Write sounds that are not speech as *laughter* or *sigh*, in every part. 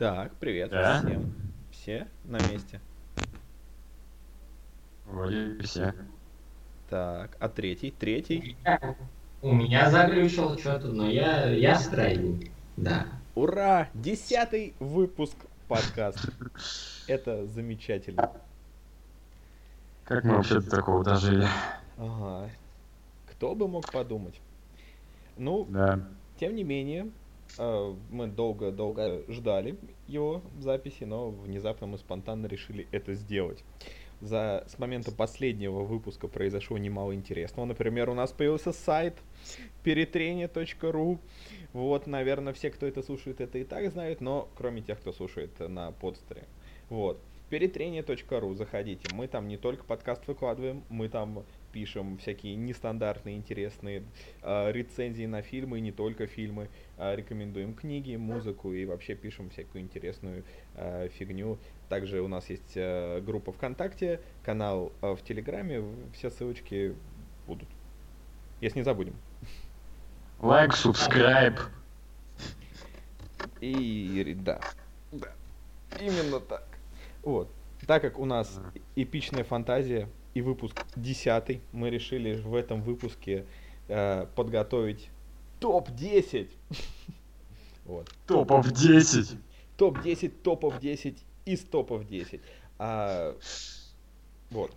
Так, привет Да? всем. Все на месте. Вроде все. Так, а третий? Третий. У меня заглючило что-то, но я, я строю. Да. Ура! Десятый выпуск подкаста. Это замечательно. Как мы вообще до такого дожили? Ага. Кто бы мог подумать? Ну, Да. тем не менее, мы долго-долго ждали его записи, но внезапно мы спонтанно решили это сделать. За, с момента последнего выпуска произошло немало интересного. Например, у нас появился сайт перетрение.ру. Вот, наверное, все, кто это слушает, это и так знают, но кроме тех, кто слушает на подстере. Вот. Перетрение.ру, заходите. Мы там не только подкаст выкладываем, мы там пишем всякие нестандартные, интересные э, рецензии на фильмы, и не только фильмы. Э, рекомендуем книги, музыку и вообще пишем всякую интересную э, фигню. Также у нас есть э, группа ВКонтакте, канал э, в Телеграме, все ссылочки будут. Если не забудем. Лайк, субскрайб. И да, да, именно так. Вот. Так как у нас эпичная фантазия и выпуск десятый, мы решили в этом выпуске э, подготовить топ-10. *laughs* Вот. Топов 10. Топ-10, топов 10 из топов 10. А, вот.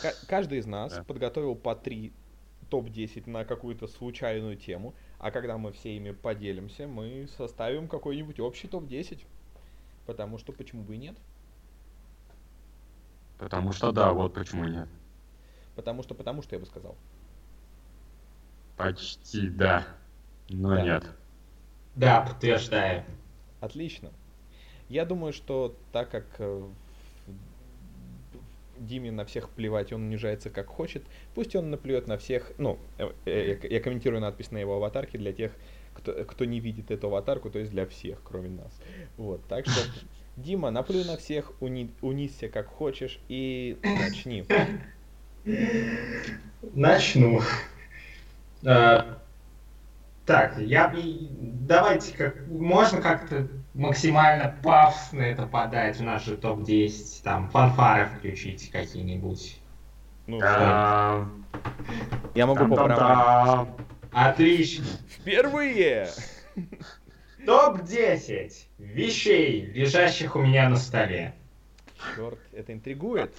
Ка- каждый из нас Да. подготовил по три топ-10 на какую-то случайную тему, а когда мы все ими поделимся, мы составим какой-нибудь общий топ-10. Потому что почему бы и нет? Потому что да, вот почему нет. Потому что, потому что я бы сказал. Почти да. Но Да. нет. Да, подтверждаю. Отлично. Я думаю, что так как э, Диме на всех плевать, он унижается как хочет, пусть он наплюет на всех. Ну, э, э, я, я комментирую надпись на его аватарке для тех, кто, кто не видит эту аватарку, то есть для всех, кроме нас. Вот, так что, Дима, наплюй на всех, уни, унизься как хочешь и начни. Начну. А, так, я. Давайте как... Можно как-то максимально пафосно это подать в наш же топ-10. Там фанфары включить какие-нибудь. Ну, Да. я могу поправить. Отлично. Впервые! Топ-10 вещей, лежащих у меня на столе. Черт, это интригует.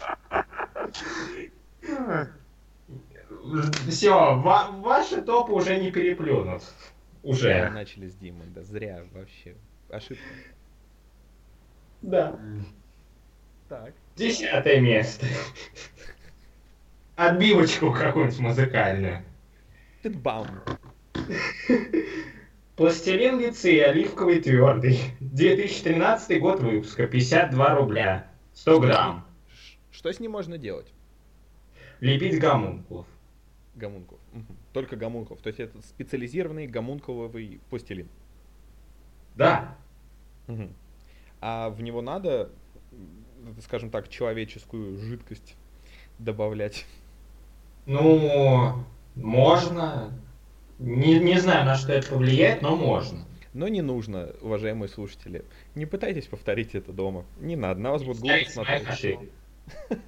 Все, ваши топы уже не переплюнут. Уже. начали с Димой, да зря вообще. Ошибка. Да. Так. Десятое место. Отбивочку какую-нибудь музыкальную. Бам. Пластилин лицей, оливковый твердый. 2013 год выпуска, 52 рубля. 100 грамм. Что с ним можно делать? Лепить гомункулов. Гомункулов. Только гомункулов. То есть это специализированный гомункуловый пластилин. Да. Мгм. А в него надо, скажем так, человеческую жидкость добавлять. Ну, можно. Не, не знаю, на что это повлияет, но можно. Но не нужно, уважаемые слушатели. Не пытайтесь повторить это дома. Не надо, на вас будет глупо смотреть. *laughs*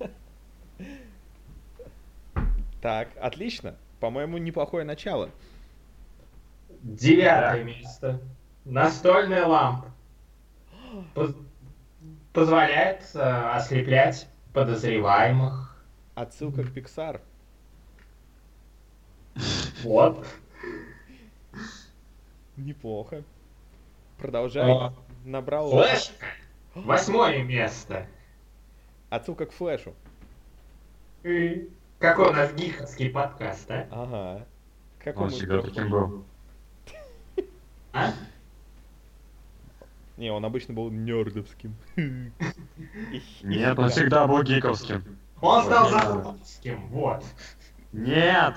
Так, отлично. По-моему, неплохое начало. Девятое место. Настольная лампа. Поз- позволяет э, ослеплять подозреваемых. Отсылка к Pixar. Вот. Неплохо. Продолжай. А, Набрал Флэш. Восьмое место. отсылка к флешу. И Какой у нас гиковский подкаст, а? Ага. Как Он всегда таким был. *laughs* А? Не, он обычно был нердовским. *laughs* Нет, он всегда был гиковским. Он стал запутским, вот. Нет!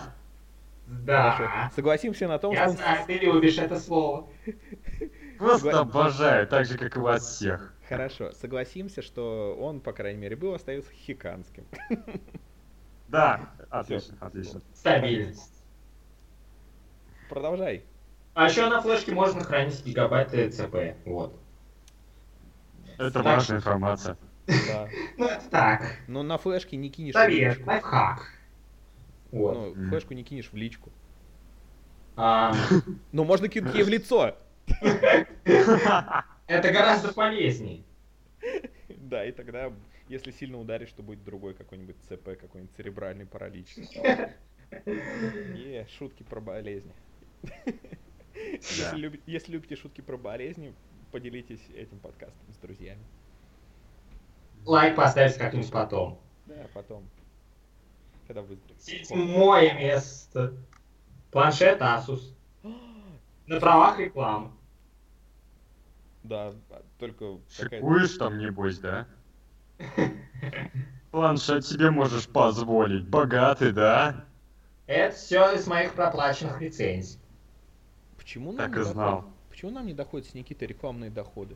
Да. Согласимся на том, Я что он... знаю, ты любишь это слово. Просто обожаю, так же, как и вас всех. Хорошо, согласимся, что он, по крайней мере, был, остается хиканским. Да, отлично, отлично. Стабильность. Продолжай. А еще на флешке можно хранить гигабайты ЦП. Вот. Это Так важная информация. Да. *laughs* Ну, это так. Но на флешке не кинешь Совет, лайфхак. Вот. Ну, флешку не кинешь в личку. А, *laughs* Ну, можно кинуть ей в лицо. это гораздо полезнее. Да, и тогда, если сильно ударишь, то будет другой какой-нибудь ЦП, какой-нибудь церебральный паралич. *laughs* Не, шутки про болезни. *laughs* Если люби- Если любите шутки про болезни, поделитесь этим подкастом с друзьями. Лайк поставить как-нибудь потом. Да, потом. Когда выздоровеете. Седьмое место. Планшет Asus. *gasps* На правах рекламы. Да, а, только. Шикуешь там, небось, да? *laughs* Планшет себе можешь позволить. Богатый, да? Это все из моих проплаченных лицензий. Почему нам Так не и знал. доходят- Почему нам не доходят с Никитой рекламные доходы?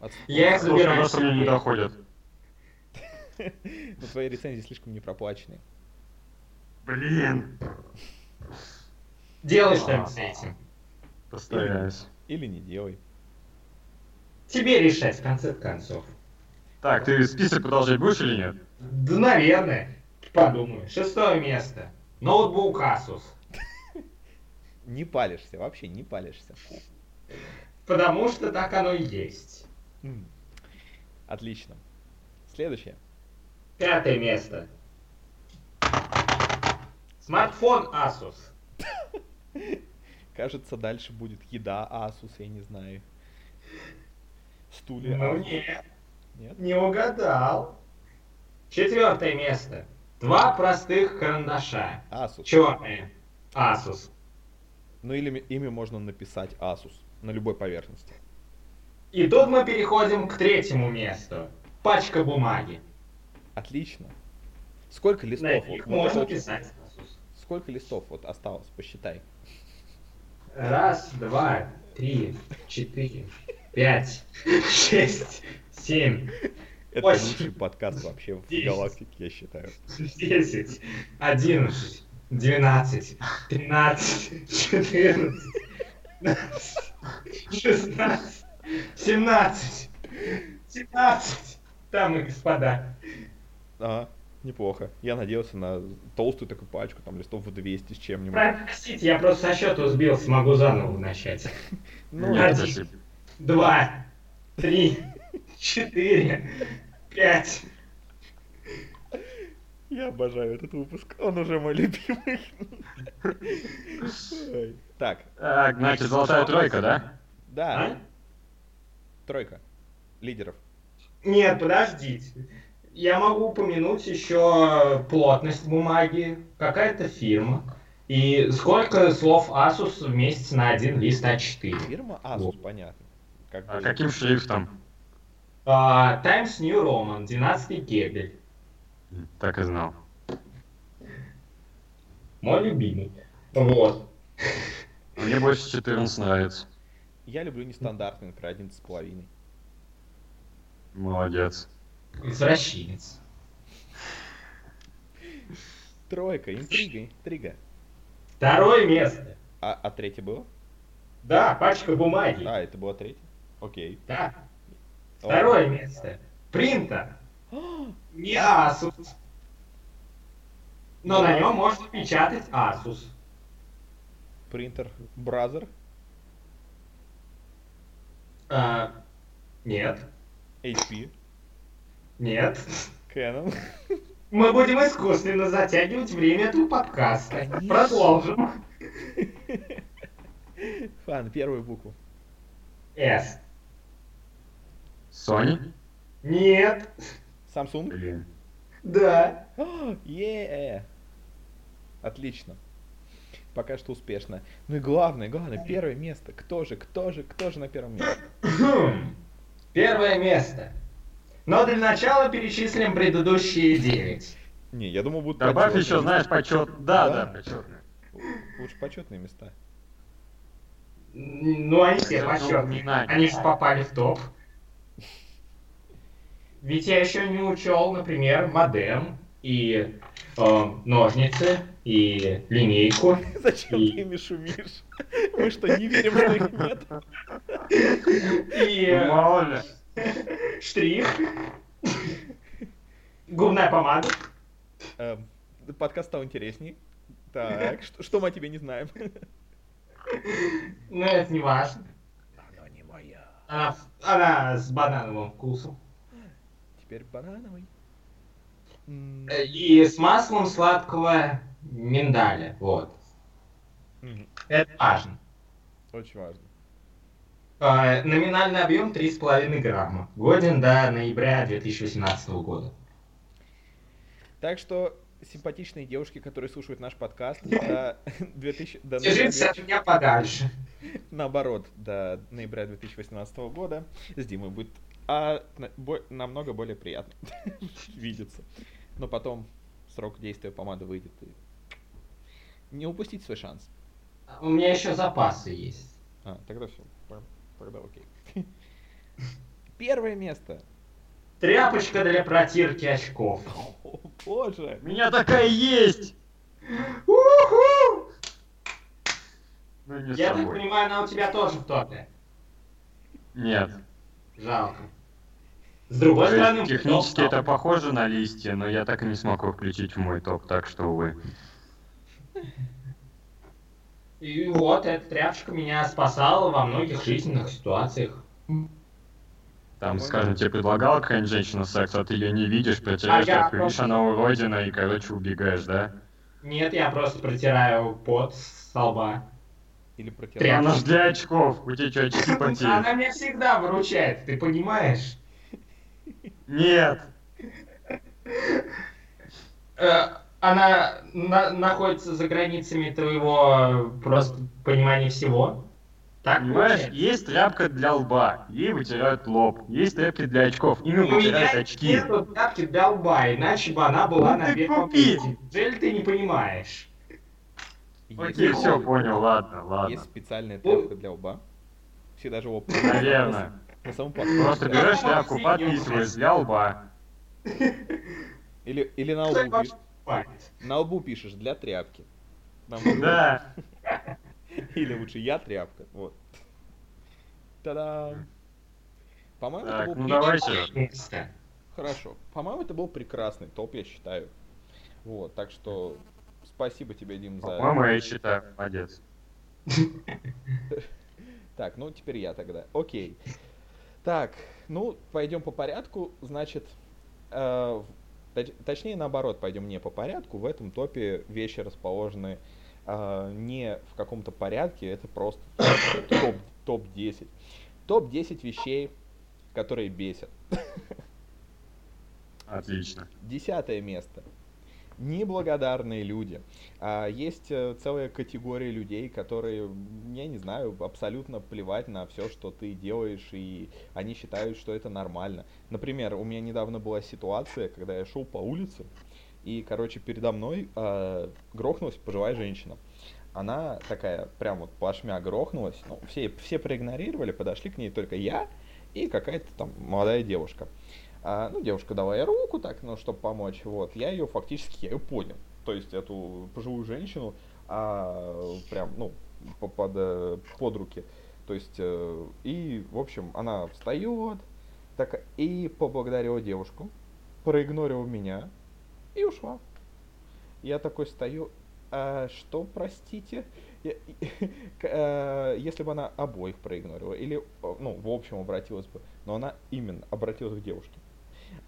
От Я их Слушай, забираю нас мне не доходят. *laughs* Но твои рецензии слишком не проплаченные. Блин. Делай что-нибудь с этим. Постараюсь. Или не делай. Тебе решать, в конце концов. Так, ты список продолжать будешь или нет? Да, наверное. Подумаю. Шестое место. Ноутбук Asus. *laughs* Не палишься, вообще не палишься. Потому что так оно и есть. Отлично. Следующее. Пятое место. Смартфон Asus. *laughs* Кажется, дальше будет еда Asus, я не знаю. Стулья Ну Asus. нет, Нет? не угадал. Четвертое место. Два простых карандаша. Asus. Черные. Asus. Ну или ми- ими можно написать Asus на любой поверхности. И тут мы переходим к третьему месту. Пачка бумаги. Отлично. Сколько На листов? них Вот- вот можно писать. Сколько листов вот осталось? Посчитай. Раз, два, три, четыре, пять, шесть, семь, Это Восемь. лучший подкаст вообще в Десять. галактике, я считаю. десять, одиннадцать, двенадцать, тринадцать, четырнадцать, пятнадцать, шестнадцать, семнадцать, семнадцать. Дамы и господа. Ага, неплохо. Я надеялся на толстую такую пачку, там листов в 200 с чем-нибудь. Простите, я просто со счету сбился, могу заново начать. *laughs* Ну, Нет, один. Два, три, четыре, пять. я обожаю этот выпуск. Он уже мой любимый. Так, значит, золотая тройка, да? да, А? тройка лидеров. Нет, подождите. Я могу упомянуть еще плотность бумаги, какая-то фирма. И сколько слов Asus в месяц на один лист А4. Фирма Asus, Вот. понятно. Как А бы- каким шрифтом? А, Times New Roman, 12 кебель. Так и знал. Мой любимый. Вот. Мне больше 14 нравится. Я люблю нестандартный, например, 11,5. Молодец. Извращенец. Тройка, интрига, интрига. Второе место. А, а третье было? Да, пачка бумаги. А, это было третье? Окей. Да. Второе место. Принтер. Не Asus. Но на нем можно печатать Asus. Принтер Бразер, А, нет. HP, Нет. Canon. Мы будем искусственно затягивать время этого подкаста. Конечно. Продолжим. Ладно, первую букву. S. Sony? Нет. Samsung. Блин. Да. Е. Отлично. Пока что успешно. Ну и главное, главное, первое место. Кто же, кто же, кто же на первом месте? Хм. Первое место. Но для начала перечислим предыдущие девять. Не, я думал, будут Добавь почетные. еще, знаешь, почет. Да, Да. да, почетные. Лучше почетные места. Ну, они все почетные. не знаю. Они же попали в топ. Ведь я еще не учел, например, модем и э, ножницы и линейку. *laughs* Зачем И- ты ими шумишь? Мы что, не верим, что *laughs* их нет? И, Ну, Мало ли. Штрих. Губная помада. Эм, Подкаст стал интересней. Так, что, мы о тебе не знаем? Но это не важно. Оно не моя. Она, она с банановым вкусом. Теперь банановый. Э, И с маслом сладкого миндаля. Вот. Это важно. Очень важно. Э, Номинальный объем 3,5 грамма. Годен до ноября 2018 года. Так что симпатичные девушки, которые слушают наш подкаст, *laughs* до 2000, до Держитесь от меня подальше. наоборот, до ноября 2018 года с Димой будет а, бо- намного более приятно *laughs* видеться. Но потом срок действия помады выйдет и не упустить свой шанс. У меня еще запасы есть. А, тогда все. Окей. *laughs* Первое место. Тряпочка для протирки очков. О, боже. У меня такая есть! Уху! Ну не Я так понимаю, она у тебя тоже в топе. Нет. Жалко. С другой То есть стороны, технически топ- это похоже на листья, но я так и не смог его включить в мой топ, так что, увы. И вот эта тряпочка меня спасала во многих жизненных ситуациях. Там, скажем, тебе предлагала какая-нибудь женщина секс, а ты ее не видишь, протираешь А тряпку, видишь, просто- она уродина, и, короче, убегаешь, да? Нет, я просто протираю пот с лба. Или протирать. Она ж для очков, у тебя что, очки *laughs* потеют? Она меня всегда выручает, ты понимаешь? Нет! Она на- находится за границами твоего э, просто понимания всего. Так Понимаешь, получается? есть тряпка для лба, ей вытирают лоб. Есть тряпки для очков, ими У меня вытирают очки. нету тряпки для лба, иначе бы она была Ну на ты купи. Неужели ты не понимаешь? Окей, Есть- все, понял, ладно, Есть ладно. специальная тряпка для лба. Все даже его Наверное. на самом Просто берешь тряпку, подписываешь для лба. Или, или на лбу, понимает? на лбу пишешь для тряпки. Да. Или лучше я тряпка. Вот. Та-дам. По-моему, это был ну давайте. Хорошо. По-моему, это был прекрасный топ, я считаю. Вот, так что спасибо тебе, Дим, за... По-моему, я считаю, молодец. Так, ну теперь я тогда. Окей. Так, ну, пойдем по порядку. Значит, э, точ- точнее, наоборот, пойдем не по порядку. В этом топе вещи расположены э, не в каком-то порядке, это просто топ, топ-10. Топ-10 вещей, которые бесят. Отлично. Десятое место. Неблагодарные люди. А, есть э, целая категория людей, которые, я не знаю, абсолютно плевать на все, что ты делаешь, и они считают, что это нормально. Например, у меня недавно была ситуация, когда я шел по улице, и, короче, передо мной а, грохнулась пожилая женщина. Она такая, прям вот плашмя грохнулась. Ну, все, все проигнорировали, подошли к ней только я и какая-то там молодая девушка. А, ну, девушка дала ей руку так, ну, чтобы помочь. Вот, я ее фактически, я ее понял. То есть эту пожилую женщину а, прям, ну, по- под, э, под руки. То есть, э, и, в общем, она встает, так, и поблагодарила девушку, проигнорила меня и ушла. Я такой стою, «А что, простите? Э, Если бы она обоих проигнорила, или, ну, в общем, обратилась бы, но она именно обратилась к девушке.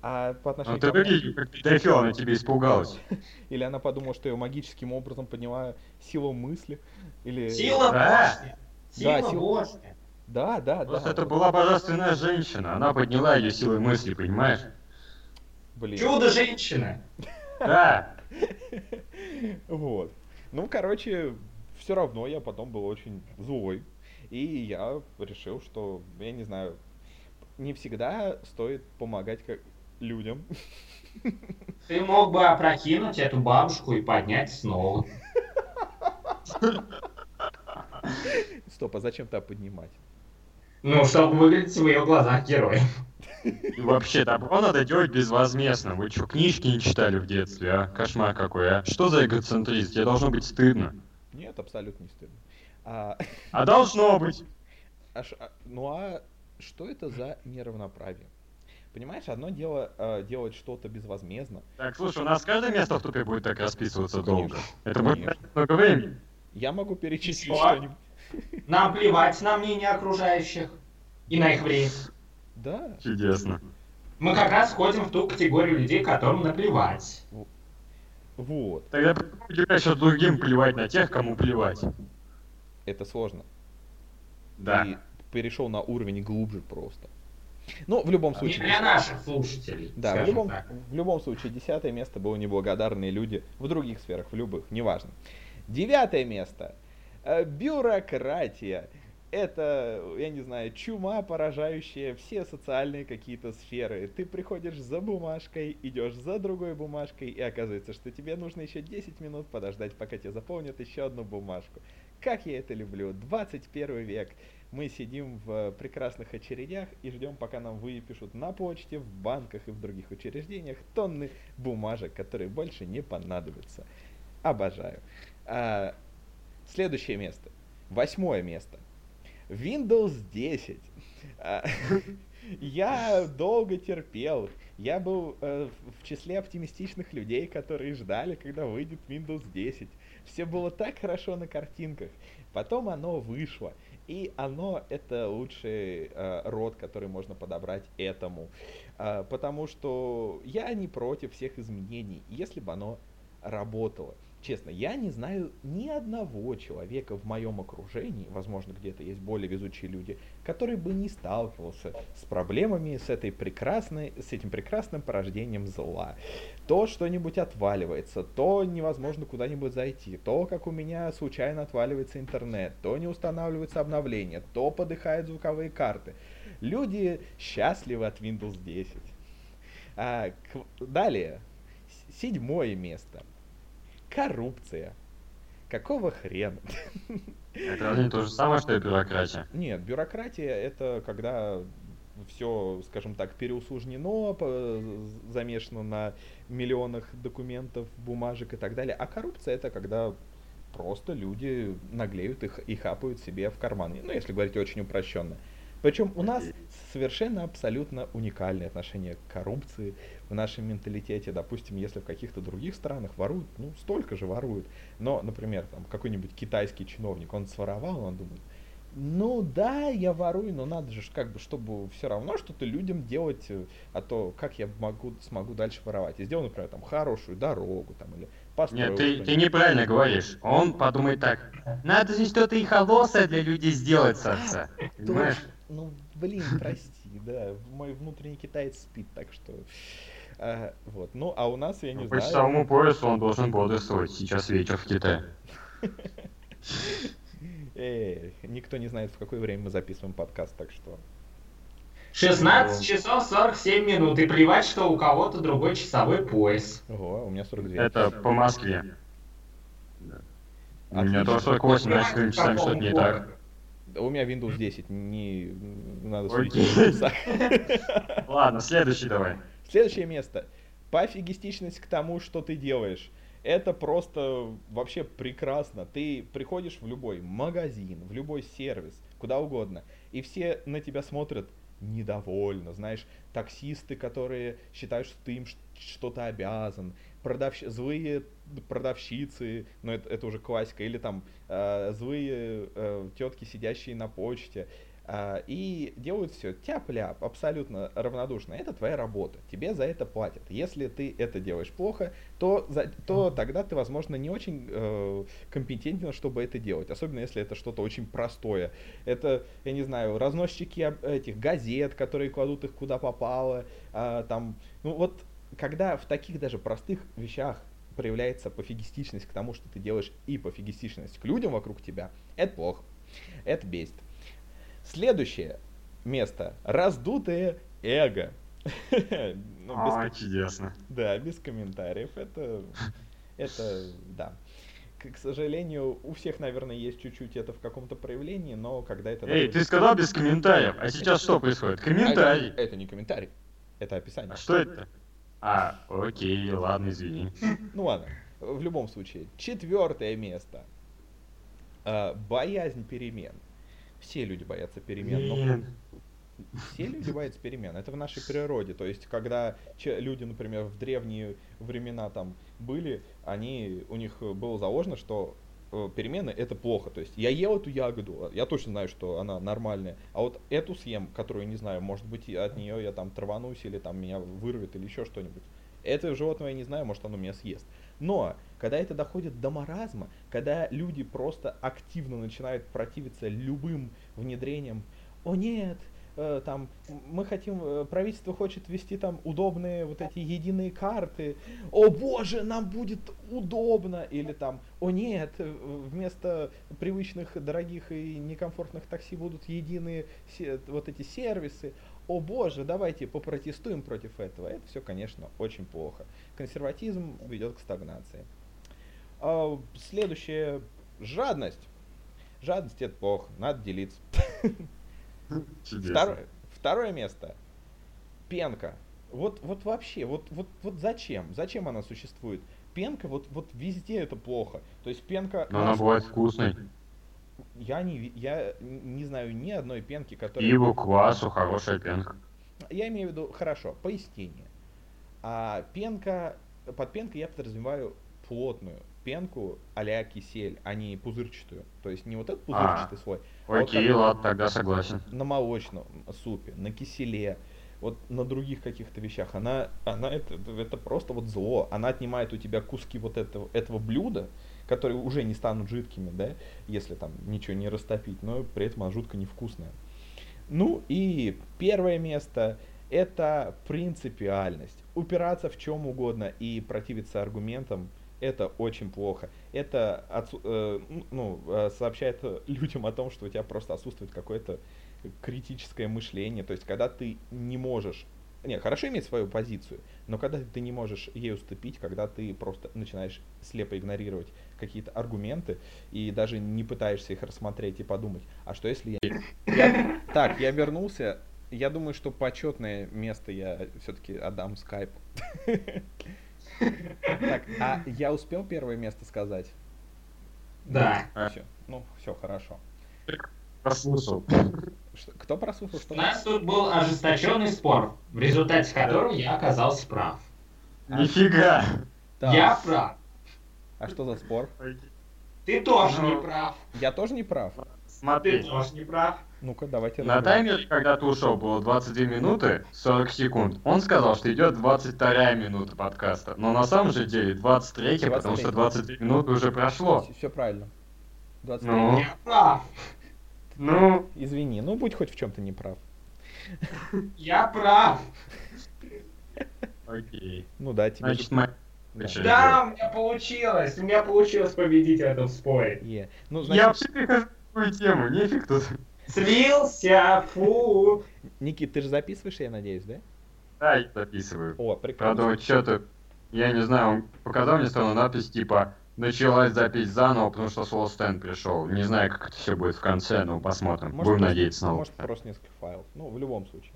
А по Ну отношению ты ко мне- выглядишь как педофил, она тебе испугалась. *laughs* или она подумала, что я магическим образом подняла силу мысли, или... Сила Да. Божья. Да, Сила сила- Божья. Да, да, Просто да. это была божественная женщина, она подняла ее силой мысли, понимаешь? Блин. Чудо-женщина. *laughs* Да. *laughs* Вот. Ну, короче, все равно я потом был очень злой. И я решил, что, я не знаю, не всегда стоит помогать как людям. Ты мог бы опрокинуть эту бабушку и поднять снова. Стоп, а зачем тогда поднимать? Ну, чтобы выглядеть в ее глазах героем. И вообще, добро надо делать безвозмездно. Вы что, книжки не читали в детстве, а? Кошмар какой, а? Что за эгоцентризм? Тебе должно быть стыдно. Нет, абсолютно не стыдно. А, А должно быть. а ш- а- ну а что это за неравноправие? Понимаешь, одно дело э, делать что-то безвозмездно. Так, слушай, у нас каждое место в тупе будет так расписываться долго. Это будет много времени. Я могу перечислить Что? что-нибудь. Нам плевать на мнение окружающих и на их время. Да, Чудесно. Мы как раз входим в ту категорию людей, которым наплевать. вот. Тогда что другим плевать на тех, кому плевать. Это сложно. Да. Ты перешел на уровень глубже просто. Ну, в любом Не случае. для наших слушателей, Да, в любом, так. в любом случае, десятое место было неблагодарные люди в других сферах, в любых, неважно. Девятое место. Э, Бюрократия. Это, я не знаю, чума, поражающая все социальные какие-то сферы. Ты приходишь за бумажкой, идешь за другой бумажкой, и оказывается, что тебе нужно еще 10 минут подождать, пока тебе заполнят еще одну бумажку. Как я это люблю. 21 век. Мы сидим в прекрасных очередях и ждем, пока нам выпишут на почте, в банках и в других учреждениях тонны бумажек, которые больше не понадобятся. Обожаю. А, следующее место. Восьмое место. Windows 10. А, *laughs* Я долго терпел. Я был э, в числе оптимистичных людей, которые ждали, когда выйдет Windows 10. Все было так хорошо на картинках. Потом оно вышло. И оно это лучший э, род, который можно подобрать этому. А, потому что я не против всех изменений, если бы оно работало. Честно, я не знаю ни одного человека в моем окружении, возможно, где-то есть более везучие люди, который бы не сталкивался с проблемами с, этой прекрасной, с этим прекрасным порождением зла. То что-нибудь отваливается, то невозможно куда-нибудь зайти, то, как у меня случайно отваливается интернет, то не устанавливается обновление, то подыхают звуковые карты. Люди счастливы от Windows 10. А, к- далее, седьмое место. Коррупция. Какого хрена? Это то же самое, что и бюрократия? Нет, бюрократия это когда все, скажем так, переусложнено, по- замешано на миллионах документов, бумажек и так далее. А коррупция это когда просто люди наглеют их и хапают себе в карманы. Ну, если говорить очень упрощенно. Причем у нас совершенно абсолютно уникальное отношение к коррупции в нашем менталитете. Допустим, если в каких-то других странах воруют, ну, столько же воруют. Но, например, там какой-нибудь китайский чиновник, он своровал, он думает, ну да, я ворую, но надо же как бы, чтобы все равно что-то людям делать, э, а то как я могу, смогу дальше воровать. И сделал, например, там хорошую дорогу там или построил Нет, ты, ты неправильно говоришь. Он подумает так. Надо же что-то и холосое для людей сделать с отца. Понимаешь? Ну, блин, *laughs* прости, да, мой внутренний китаец спит, так что... а, вот, ну, а у нас, я не Ну, По знаю... часовому поясу он должен бодрствовать. Сейчас вечер в Китае. *laughs* Эй, никто не знает, в какое время мы записываем подкаст, так что... 16 часов 47 минут, и плевать, что у кого-то другой часовой пояс. Ого, у меня 42. Это по Москве. У меня тоже 48, значит, часами что-то не так. Да У меня Windows 10, не надо судить. *laughs* Ладно, следующий давай. Следующее место. Пофигистичность к тому, что ты делаешь. Это просто вообще прекрасно. Ты приходишь в любой магазин, в любой сервис, куда угодно, и все на тебя смотрят недовольно. Знаешь, таксисты, которые считают, что ты им что-то обязан, продавщ... злые продавщицы, ну это, это уже классика, или там э, злые э, тетки, сидящие на почте, а, и делают все тяп-ляп, абсолютно равнодушно. Это твоя работа, тебе за это платят. Если ты это делаешь плохо, то, за- то тогда ты, возможно, не очень э, компетентен, чтобы это делать. Особенно если это что-то очень простое. Это, я не знаю, разносчики этих газет, которые кладут их куда попало. а, там, ну вот, когда в таких даже простых вещах проявляется пофигистичность к тому, что ты делаешь, и пофигистичность к людям вокруг тебя, это плохо. Это бесит. Следующее место. Раздутое эго. *laughs* Ну, без ко- чудесно. Да, без комментариев. Это, это, да. К, к сожалению, у всех, наверное, есть чуть-чуть это в каком-то проявлении, но когда это... Эй, даже- ты сказал без комментариев, а сейчас что происходит? А Комментарий. Это, это не комментарий, это описание. А что это? А, окей, ладно, извини. *laughs* Ну ладно, в любом случае. Четвертое место. А, боязнь перемен. Все люди боятся перемен. но- все люди боятся перемен. Это в нашей природе. То есть, когда люди, например, в древние времена там были, они, у них было заложено, что перемены это плохо. То есть я ел эту ягоду, я точно знаю, что она нормальная. А вот эту съем, которую не знаю, может быть от нее я там траванусь или там меня вырвет или еще что-нибудь. Это животное я не знаю, может оно меня съест. Но когда это доходит до маразма, когда люди просто активно начинают противиться любым внедрениям, о нет, э, там, мы хотим, э, правительство хочет ввести там удобные вот эти единые карты, о боже, нам будет удобно, или там, о нет, э, вместо привычных дорогих и некомфортных такси будут единые вот эти сервисы, о боже, давайте попротестуем против этого. Это все, конечно, очень плохо. Консерватизм ведет к стагнации. А, следующее, жадность. Жадность это плохо, надо делиться. *laughs* Второе, второе место. Пенка. Вот, вот вообще, вот, вот, вот зачем? Зачем она существует? Пенка, вот, вот везде это плохо. То есть пенка... Но она бывает вкусной. Я не, я не знаю ни одной пенки, которая... Пиву, квасу, хорошая пенка. Я имею в виду, хорошо, пояснение. А пенка, под пенкой я подразумеваю плотную пенку а кисель, а не пузырчатую. То есть не вот этот пузырчатый а, слой. А окей, вот ладно, тогда согласен. На молочном супе, на киселе, вот на других каких-то вещах. Она, она это, это просто вот зло. Она отнимает у тебя куски вот этого, этого блюда, которые уже не станут жидкими, да, если там ничего не растопить, но при этом она жутко невкусная. Ну и первое место это принципиальность. Упираться в чем угодно и противиться аргументам – это очень плохо. Это отсу- э, ну, э, сообщает людям о том, что у тебя просто отсутствует какое-то критическое мышление. То есть, когда ты не можешь... Не, хорошо иметь свою позицию, но когда ты не можешь ей уступить, когда ты просто начинаешь слепо игнорировать какие-то аргументы и даже не пытаешься их рассмотреть и подумать, а что если я... *coughs* я... Так, я вернулся. Я думаю, что почетное место я все-таки отдам скайпу. *laughs* Так, а я успел первое место сказать? Да. Все. Ну, все, хорошо. Прослушал. Кто прослушал? Что У нас тут был ожесточенный спор, в результате которого я оказался прав. Нифига! Так. Я прав. А что за спор? Ты тоже не прав. Я тоже не прав. Смотри. Ты тоже не прав. Ну-ка, давайте На таймере, когда ты ушел, было 22 минуты 40 секунд. Он сказал, что идет 22 минута подкаста. Но на самом же деле 23, 23. потому что 22 минуты уже прошло. Все, все правильно. 23. Ну. Я прав. Ну. Извини, ну будь хоть в чем-то не прав. Я прав. Окей. Ну да, тебе... Значит, мы... Да, да, у меня получилось. У меня получилось победить в этом споре. Yeah. Ну, значит... Я вообще такую тему, нефиг тут. Слился, фу. Никит, ты же записываешь, я надеюсь, да? Да, я записываю. О, прекрасно. Правда, вот что-то, я не знаю, он показал мне странную надпись, типа, началась запись заново, потому что Соло Стэн пришел. Не знаю, как это все будет в конце, но посмотрим. Может, Будем надеяться на Может, просто несколько файлов. Ну, в любом случае.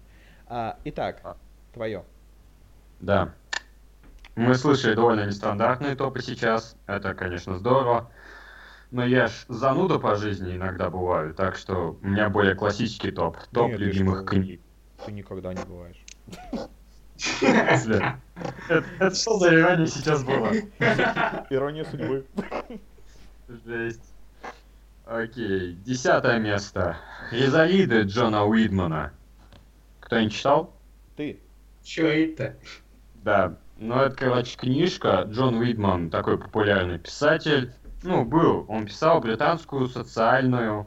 А, итак, а. твое. Да. Мы слышали довольно нестандартные топы сейчас. Это, конечно, здорово. Но я ж зануда по жизни иногда бываю, так что у меня более классический топ. Топ Нет, любимых ты книг. Ты никогда не бываешь. Это что за ирония сейчас была? Ирония судьбы. Жесть. Окей, десятое место. Резолиды Джона Уидмана. Кто-нибудь читал? Ты. Чё это? Да, ну это, короче, книжка. Джон Уидман, такой популярный писатель ну, был. Он писал британскую социальную...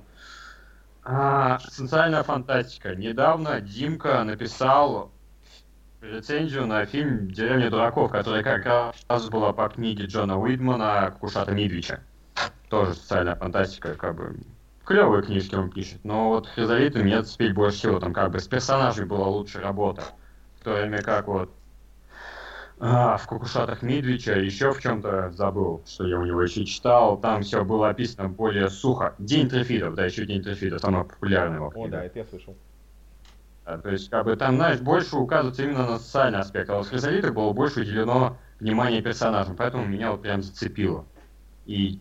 А, социальная фантастика. Недавно Димка написал рецензию на фильм «Деревня дураков», который как раз была по книге Джона Уидмана «Кушата Мидвича». Тоже социальная фантастика, как бы клевые книжки он пишет, но вот Хризалиты мне зацепили больше всего, там как бы с персонажей была лучшая работа. В то время как вот а, в Кукушатах Мидвича, еще в чем-то забыл, что я у него еще читал. Там все было описано более сухо. День трифидов, да, еще День трифидов, самый популярный его О, да, это я слышал. Да, то есть, как бы там, знаешь, больше указывается именно на социальный аспект, а вот в было больше уделено внимание персонажам, поэтому меня вот прям зацепило. И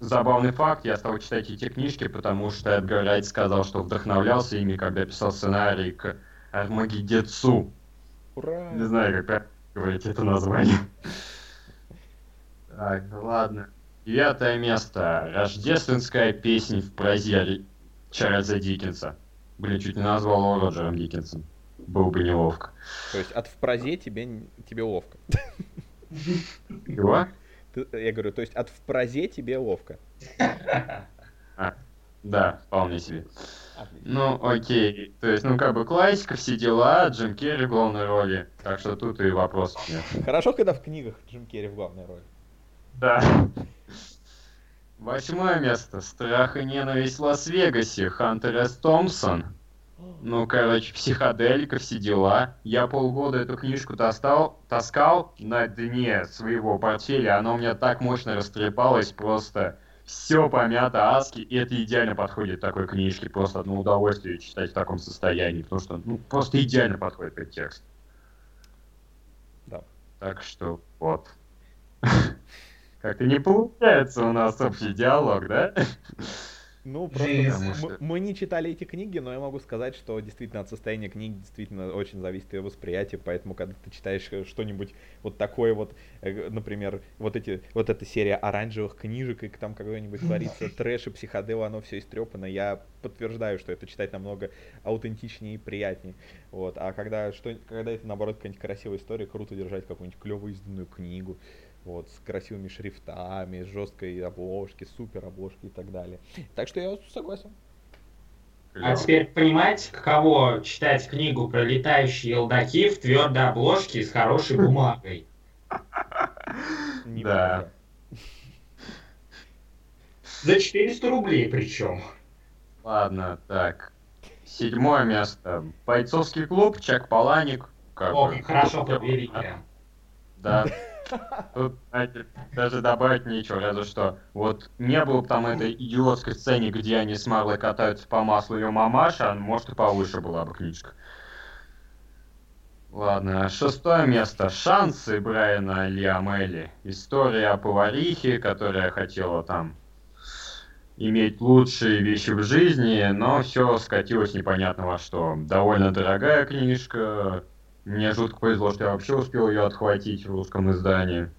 забавный факт, я стал читать эти книжки, потому что Эдгар Райт сказал, что вдохновлялся ими, когда писал сценарий к Армагеддецу. Ура! Не знаю, как говорить это название. Так, ладно. Девятое место. Рождественская песня в прозе Чарльза Диккенса. Блин, чуть не назвал его Роджером Диккенсом. Было бы неловко. То есть от в прозе тебе, тебе ловко. Его? Ты- я говорю, то есть от в прозе тебе ловко. *laughs* А, да, вполне себе. Ну, окей. То есть, ну, как бы классика, все дела, Джим Керри в главной роли. Так что тут и вопросов нет. Хорошо, когда в книгах Джим Керри в главной роли. Да. Восьмое место. Страх и ненависть в Лас-Вегасе. Хантер С. Томпсон. Ну, короче, психоделика, все дела. Я полгода эту книжку таскал, таскал на дне своего портфеля. Она у меня так мощно растрепалась, просто все помято адски. И это идеально подходит такой книжке. Просто одно удовольствие читать в таком состоянии. Потому что, ну, просто идеально подходит этот текст. Да. Так что, вот. *laughs* Как-то не получается у нас общий диалог, да? *laughs* Ну, просто Жизнь. мы- не читали эти книги, но я могу сказать, что действительно от состояния книги действительно очень зависит ее восприятие, поэтому когда ты читаешь э, что-нибудь вот такое вот, э, например, вот эти, вот эта серия оранжевых книжек, и там какой-нибудь творится трэш и психодел, оно все истрепано, я подтверждаю, что это читать намного аутентичнее и приятнее. Вот. А когда, что, когда это, наоборот, какая-нибудь красивая история, круто держать какую-нибудь клевую изданную книгу, вот, с красивыми шрифтами, с жесткой обложки, супер обложки и так далее. Так что я согласен. А теперь понимаете, каково читать книгу про летающие елдаки в твердой обложке с хорошей бумагой? Да. За 400 рублей причем. Ладно, так. Седьмое место. Бойцовский клуб, Чак Паланик. Как О, бы. хорошо подвели прям. Да. Даже добавить нечего, разве что. Вот не было бы там этой идиотской сцене, где они с Марлой катаются по маслу ее мамаша, может и повыше была бы книжка. Ладно, шестое место. Шансы Брайана Лиамели. История о поварихе, которая хотела там иметь лучшие вещи в жизни, но все скатилось непонятно во что. Довольно дорогая книжка. Мне жутко повезло, что я вообще успел ее отхватить в русском издании.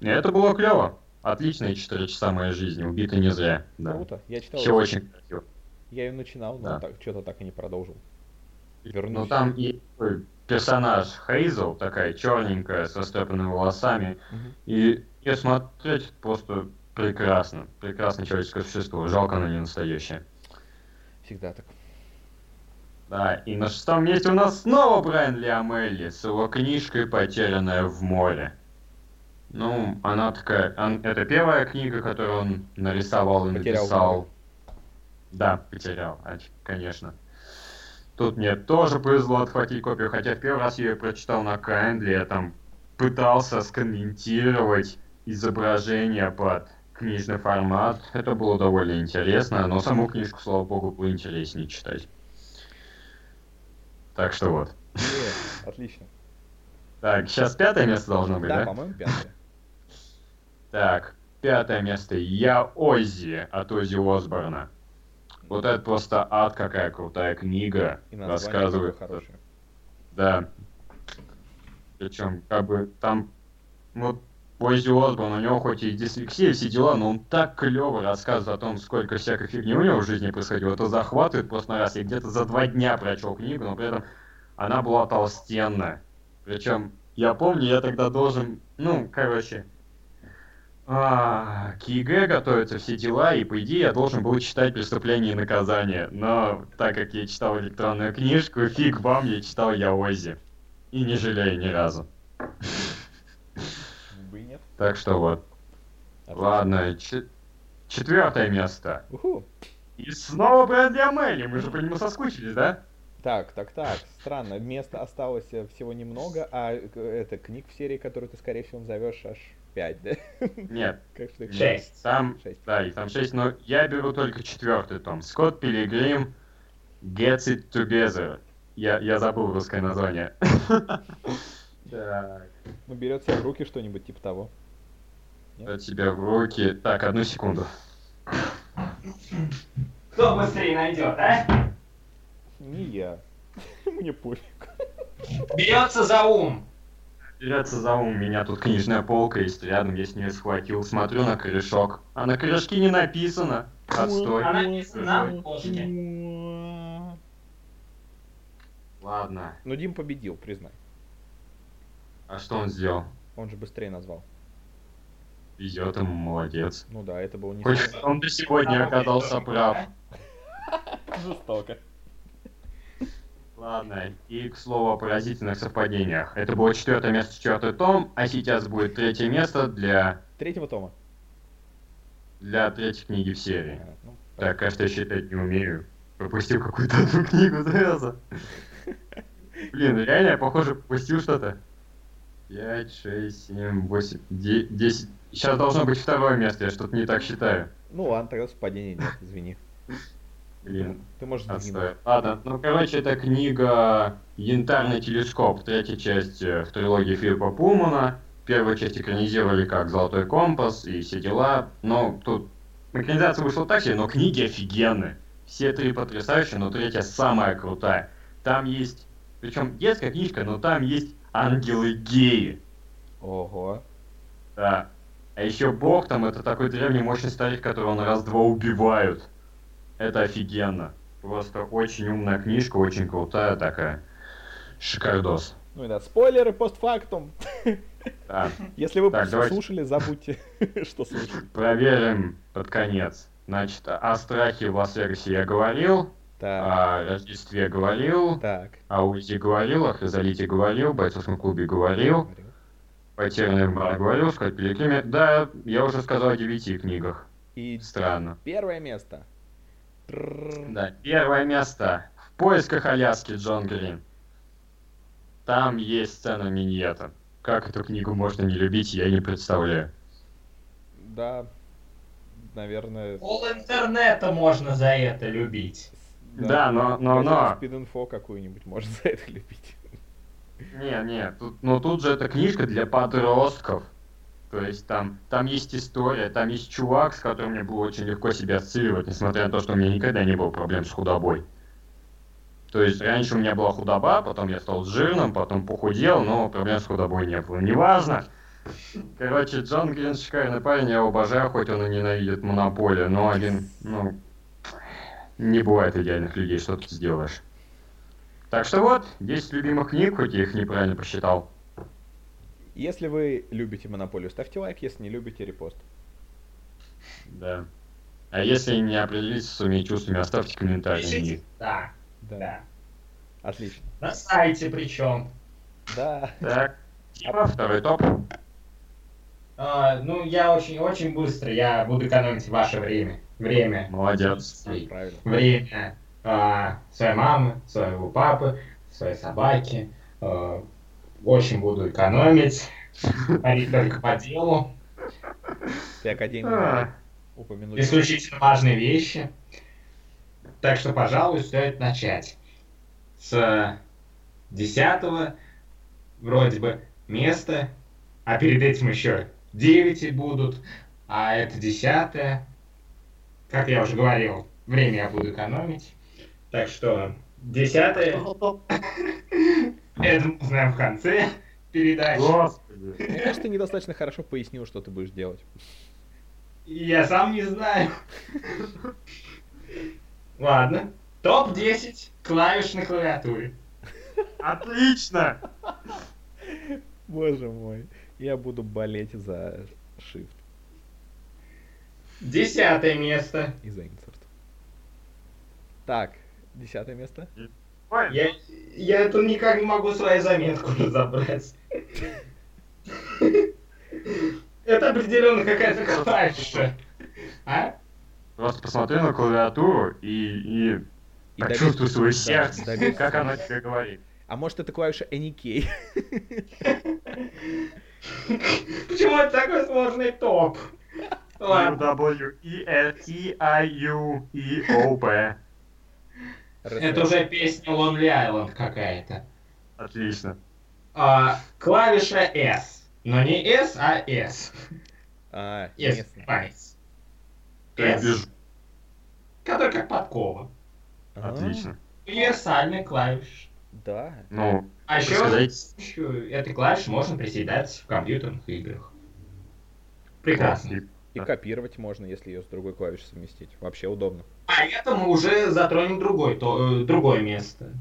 И это было клево. Отличные 4 часа моей жизни, убиты не зря. Да. Круто. Я читал. Все очень красиво. Я ее начинал, но Да. так, что-то так и не продолжил. Ну Вернусь. там и персонаж Хейзел, такая черненькая, со стрепанными волосами. Мгм. И ее смотреть просто прекрасно. Прекрасное человеческое существо. Жалко, оно не настоящее. Всегда так. Да, и на шестом месте у нас снова Брайан Лиамелли с его книжкой «Потерянная в море». Ну, она такая... он- это первая книга, которую он нарисовал и Потерял написал. море. Да, потерял, а, конечно. Тут мне тоже повезло отхватить копию, хотя в первый раз я ее прочитал на Kindle, я там пытался скомментировать изображение под книжный формат. Это было довольно интересно, но саму книжку, слава богу, было интереснее читать. Так что вот. Е, Отлично. Так, сейчас пятое место должно быть, Да, да? по-моему, пятое. Так, пятое место. Я Оззи от Оззи Осборна. Вот это просто ад, какая крутая книга. И Рассказывает. Да. Причем, как бы, там, вот, Оззи Осборн, у него хоть и дислексия, все дела, но он так клево рассказывает о том, сколько всякой фигни у него в жизни происходило. Это захватывает просто на раз. Я где-то за два дня прочел книгу, но при этом она была толстенная. Причем, я помню, я тогда должен, ну, короче, а, к ЕГЭ готовятся все дела, и по идее я должен был читать «Преступление и наказание». Но так как я читал электронную книжку, фиг вам, я читал я Оззи. И не жалею ни разу. И. Так что вот. Отлично. Ладно, чет- четвертое место. Уху. И снова Брэдли Амели, мы же по нему соскучились, да? Так, так, так. Странно. Места осталось э, всего немного, а это книг в серии, которую ты, скорее всего, назовешь аж 5, да? Нет, *laughs* Как что их Шесть. там, Шесть. да, их там шесть, но я беру только четвертый том. Скотт Пилигрим Gets It Together. Я, я забыл русское название. Так. *laughs* Ну, берет себе в руки что-нибудь типа того. От тебя в руки. Так, одну секунду. Кто быстрее найдет, а? Не я. *laughs* Мне пофиг. Берется за ум. Берется за ум, у меня тут книжная полка есть рядом, я с нее схватил, смотрю на корешок. А на корешке не написано. Отстой. Она написана на обложке. Ладно. Ну, Дим победил, признай. А что он сделал? Он же быстрее назвал. Везет ему, молодец. Ну да, это было не Хоть он до сегодня оказался прав. *laughs* жестоко. Ладно, и к слову о поразительных совпадениях. Это было четвертое место, четвертый том, а сейчас будет третье место для, Третьего тома. для третьей книги в серии. А, ну, Так, кажется, я считать не умею. Пропустил какую-то одну книгу сразу. *laughs* Блин, реально я, похоже, пропустил что-то. 5, 6, 7, 8, 10. Сейчас должно быть второе место, я что-то не так считаю. Ну ладно, тогда совпадения нет, извини. Блин, Ты можешь отстой. сдвинуть. Ладно, ну короче, это книга «Янтарный телескоп», третья часть э, в трилогии Филиппа Пулмана. Первую часть экранизировали как «Золотой компас» и все дела. Но тут экранизация вышла так себе, но книги офигенные. Все три потрясающие, но третья самая крутая. Там есть, причем детская книжка, но там есть ангелы-геи. Ого. Да. А еще Бог там это такой древний мощный старик, которого на раз-два убивают. Это офигенно. Просто очень умная книжка, очень крутая такая. Шикардос. Ну и да, спойлеры постфактум. *laughs* Да. Если вы Так, слушали, забудьте, *laughs* что слушали. Проверим под конец. Значит, о страхе в Лас-Вегасе я говорил, Так, о Рождестве говорил, так. о Узи говорил, о Хризалите говорил, в бойцовском клубе Говорил. Потерянный бар говорил, сказать Пилигриме. Да, я уже сказал о девяти книгах. И Странно. первое место. Да, первое место. В поисках Аляски Джон Грин. Там есть сцена миньета. Как эту книгу можно не любить, я не представляю. Да, наверное. Пол интернета можно за это любить. Да, но, но, но. Спид-инфо какую-нибудь можно за это любить. Не, не, тут, но тут же это книжка для подростков. То есть там, там есть история, там есть чувак, с которым мне было очень легко себя ассоциировать, несмотря на то, что у меня никогда не было проблем с худобой. То есть раньше у меня была худоба, потом я стал жирным, потом похудел, но проблем с худобой не было. Неважно. Короче, Джон Грин шикарный парень, я его обожаю, хоть он и ненавидит монополию, но один, ну, не бывает идеальных людей, что тут сделаешь. Так что вот, 10 любимых книг, хоть я их неправильно посчитал. Если вы любите монополию, ставьте лайк, если не любите, репост. Да. А если не определитесь с своими чувствами, оставьте комментарий. Пишите. Да, Да. да. Отлично. На сайте причем. Да. Так, Тима, второй топ. А, ну, я очень, очень быстро, я буду экономить ваше время. Время. Молодец. Правильно. Время а, своей мамы, своего папы, своей собаки. А, очень буду экономить. Говорить только по делу. Ты академик А. Исключительно важные вещи. Так что, пожалуй, стоит начать. С десятого вроде бы места, а перед этим еще 9 будут, а это десятое. Как я уже говорил, время я буду экономить. Так что десятое, это мы узнаем в конце передачи. Господи. Мне кажется, ты недостаточно хорошо пояснил, что ты будешь делать. Я сам не знаю. Ладно. Топ-10 клавиш на клавиатуре. Отлично! Боже мой. Я буду болеть за Shift Десятое место. и за Insert. Так, десятое место. Я, я это никак не могу свою заметку *laughs* разобрать. Это определенно какая-то клавиша. А? Просто посмотри на клавиатуру и, и, И так доверь- чувствуй свое да, сердце, доверь- как оно тебе говорит. А может это клавиша Any Почему это такой сложный топ? Ладно. W, E, L, E, I, U, E, O, P. Это уже песня Lonely Island какая-то. Отлично. А, клавиша S. Но не S, а S. А, местный. палец. S, который как подкова. А, Отлично. Универсальная клавиша. Да. Ну, А еще этой клавиши можно приседать в компьютерных играх. Прекрасно. И- копировать можно, если ее с другой клавишей совместить. Вообще удобно. А это мы уже затронем другой, то, э, другое место.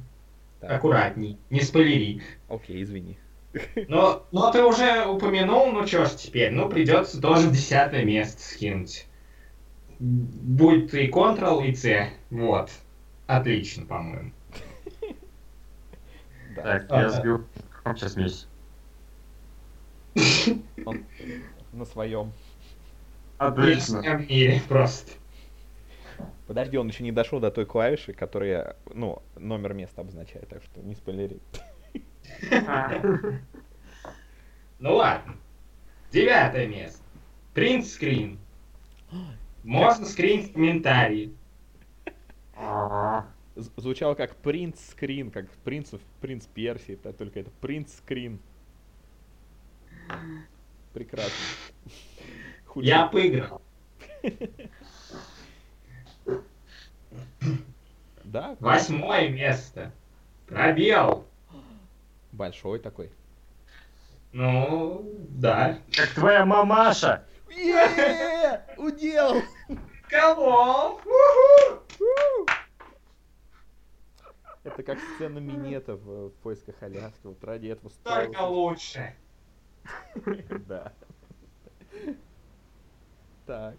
Так. Аккуратней, не спойлери. Окей, извини. Но, но ты уже упомянул, ну чё ж теперь, ну придется тоже в десятое место скинуть. Будет и Ctrl, и C. Вот. Отлично, по-моему. Да. Так, я сбил. Сейчас месяце? Он на своем. Отлично. Лучшее в мире просто. Подожди, он еще не дошел до той клавиши, которая, ну, номер места обозначает, так что не спойлери. *laughs* Ну ладно. Девятое место. Принт скрин. *gasps* Можно скрин в комментарии. Звучало как принц скрин, как принцев, принц Персии, только это принц скрин. *laughs* Прекрасно. Худший- Я поиграл. Да, Восьмое место. Пробел. большой такой. Ну, да. Как твоя мамаша. Удел! Кого? Это как сцена минета в, в поисках Аляски. Вот ради этого. Только лучше. Да. Так,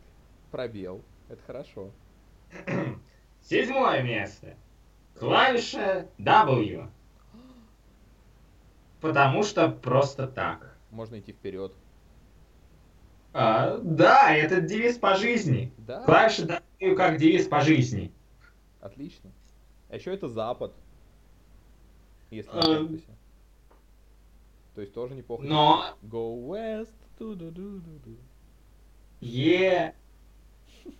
пробел. Это хорошо. *clears throat* Седьмое место. Клавиша W. Потому что просто так. Можно идти вперед. А, да, это девиз по жизни. Да, Клавиша W как девиз по жизни. отлично. А еще это запад. Если А. То есть тоже неплохо. Но Go west. ту-ду-ду-ду-ду. Е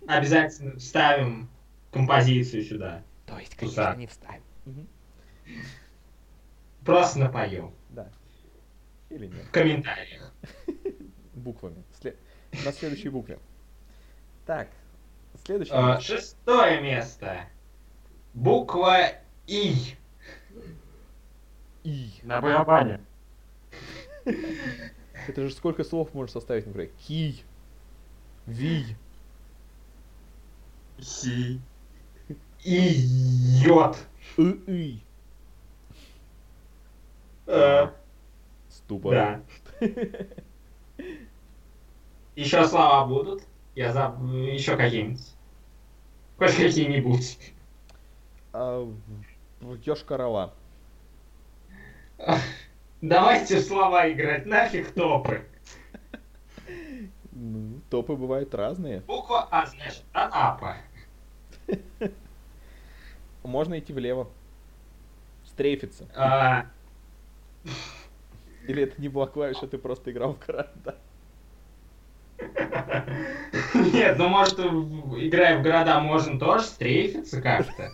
обязательно вставим композицию сюда. То есть, конечно, конечно, не вставим. Просто напоем. Да. Или нет. В комментариях. *laughs* Буквами. На следующей букве. Так. Следующий. А, шестое место. Буква И. И. На барабане. *laughs* Это же сколько слов можно составить, например? Ки. Ви. Си. И йод. И. Э, Ступор. да. Еще слова будут? Я заб... Еще какие-нибудь. Хоть какие-нибудь. А, Ёж-карава. Давайте в слова играть, нафиг топы. Ну, топы бывают разные. Буква А, значит, Анапа. *laughs* Можно идти влево. Стрейфиться. А, *laughs* Или это не была клавиша, ты просто играл в города. *laughs* Нет, ну может, играя в города, можно тоже стрейфиться как-то.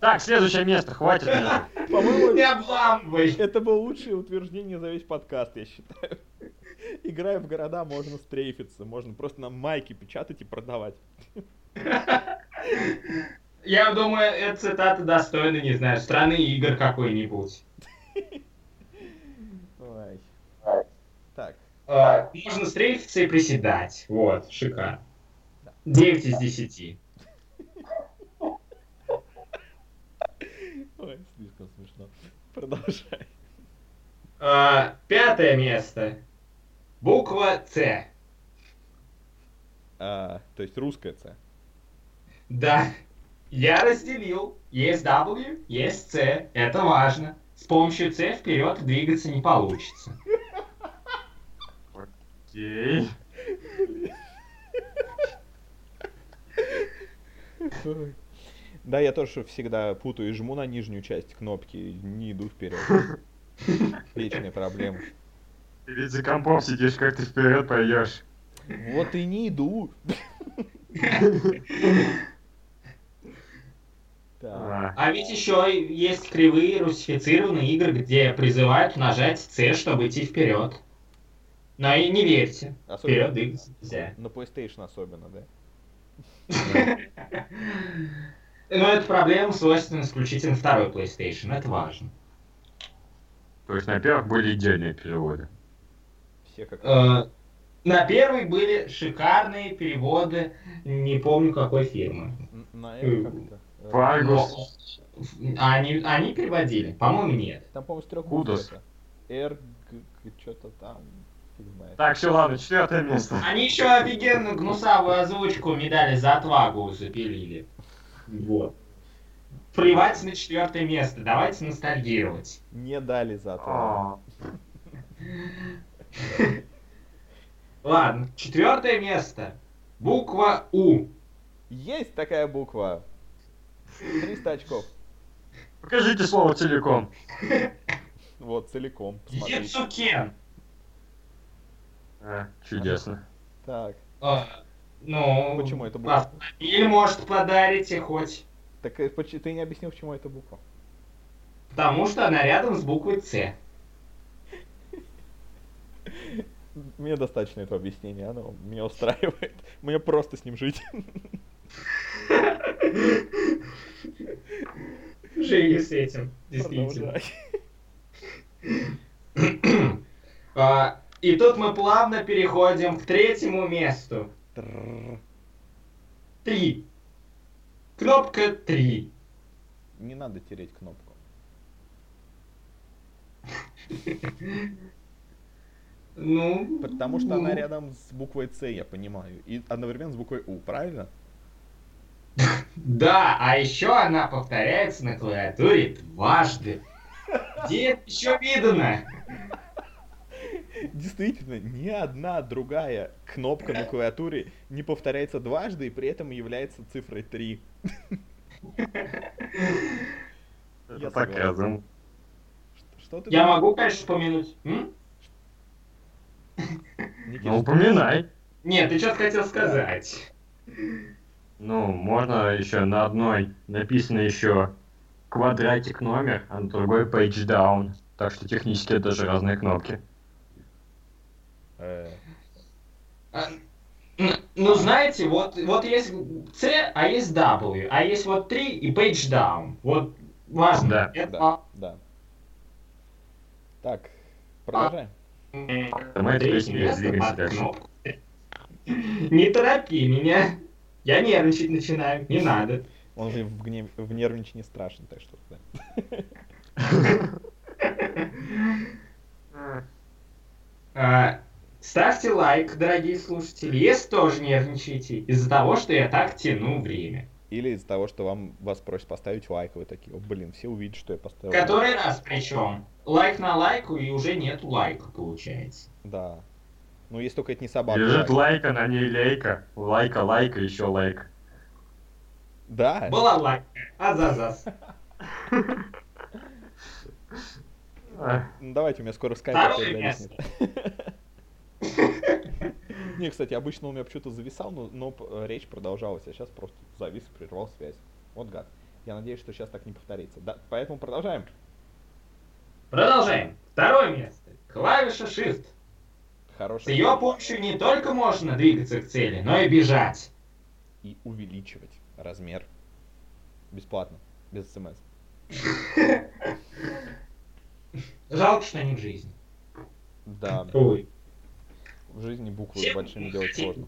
Так, следующее место, хватит меня. По-моему, Не обламывай. это было лучшее утверждение за весь подкаст, я считаю. Играя в города, можно стрейфиться. Можно просто на майке печатать и продавать. Я думаю, эта цитата достойна, не знаю, страны игр какой-нибудь. Ой. Так. А, Можно стрейфиться и приседать. Вот, шикарно. 9 из 10. Ой, слишком смешно. Продолжай. А, Пятое место. Буква С. А, то есть русская С. Да. Я разделил. Есть W, есть C. Это важно. С помощью C вперед двигаться не получится. Окей. Да, я тоже всегда путаю и жму на нижнюю часть кнопки, и не иду вперед. Вечная проблема. Ты ведь за компом сидишь, как ты вперед пойдешь. Вот и не иду. А, ведь еще есть кривые русифицированные игры, где призывают нажать C, чтобы идти вперед. Но и не верьте. Вперед Особенно двигаться нельзя. на PlayStation особенно, да? Но эта проблема свойственна исключительно второй PlayStation, это важно. То есть на первых были идеальные переводы. Все как... Э, На первой были шикарные переводы, не помню какой фирмы. На это как-то... э, Они, они переводили? По-моему, нет. Там, по-моему, с трех Кудос. букв это. Р, Г, Г, что-то там. Так, все, ладно, четвертое место. Они еще офигенную гнусавую озвучку медали за отвагу запилили. Вот. Плевать на четвертое место, давайте ностальгировать. Не дали зато. А, *laughs* *laughs* Ладно, четвертое место. Буква У. Есть такая буква. 300 очков. Покажите слово целиком. *laughs* Вот, целиком. Посмотрите. Яцукен. А, чудесно. Так, А, ну, Почему это буква? автомобиль, может, подарите хоть. так э, поч- ты не объяснил, почему это буква. Потому что она рядом с буквой С. Мне достаточно этого объяснения, оно меня устраивает. Мне просто с ним жить. Живи с этим, действительно. А, И тут мы плавно переходим к третьему месту. Три. Кнопка три. Не надо тереть кнопку. *laughs* Ну. Потому что она ну. рядом с буквой С, я понимаю. И одновременно с буквой У, правильно? Да, а еще она повторяется на клавиатуре дважды. Где это еще видно? Действительно, ни одна другая кнопка на клавиатуре не повторяется дважды и при этом является цифрой 3. Это согласен. показано. Что, что ты Я думаешь, могу, конечно, упомянуть. М? Никита, Ну, упоминай. Нет, ты что хотел сказать? Ну, можно еще на одной написано еще квадратик номер, а на другой page down. Так что технически это даже разные кнопки. э, А, Ну, знаете, вот, вот есть C, а есть W, а есть вот 3 и page down. Вот важно. Да, Это- да, да. Так, продолжаем. Не двигаемся дальше. торопи меня. Я нервничать начинаю. Не надо. Он в, в, гнев- в нервничании страшен, так что да. *laughs* А, Ставьте лайк, дорогие слушатели, если тоже нервничаете из-за того, что я так тяну время. Или из-за того, что вам вас просят поставить лайк, вы такие, о, блин, все увидят, что я поставил. Который раз причем. Лайк на лайку и уже нету лайка, получается. Да. Ну, если только это не собака. Лежит лайк. лайка, на ней лейка. Лайка, лайка, еще лайк. Да. Была лайка. Азазас. *laughs* А, Ну, давайте, у меня скоро скайп Второе место. *laughs* Не, кстати, обычно у меня почему-то зависал, но, но э, речь продолжалась, а сейчас просто завис и прервал связь. Вот гад. Я надеюсь, что сейчас так не повторится. Да, поэтому продолжаем. Продолжаем. Второе место. Клавиша Shift. С Хороший. ее помощью не только можно двигаться к цели, но и бежать. И увеличивать размер. Бесплатно. Без смс. *laughs* Жалко, что не в жизни. Да. Ой. В жизни буквы Все большими делать сложно.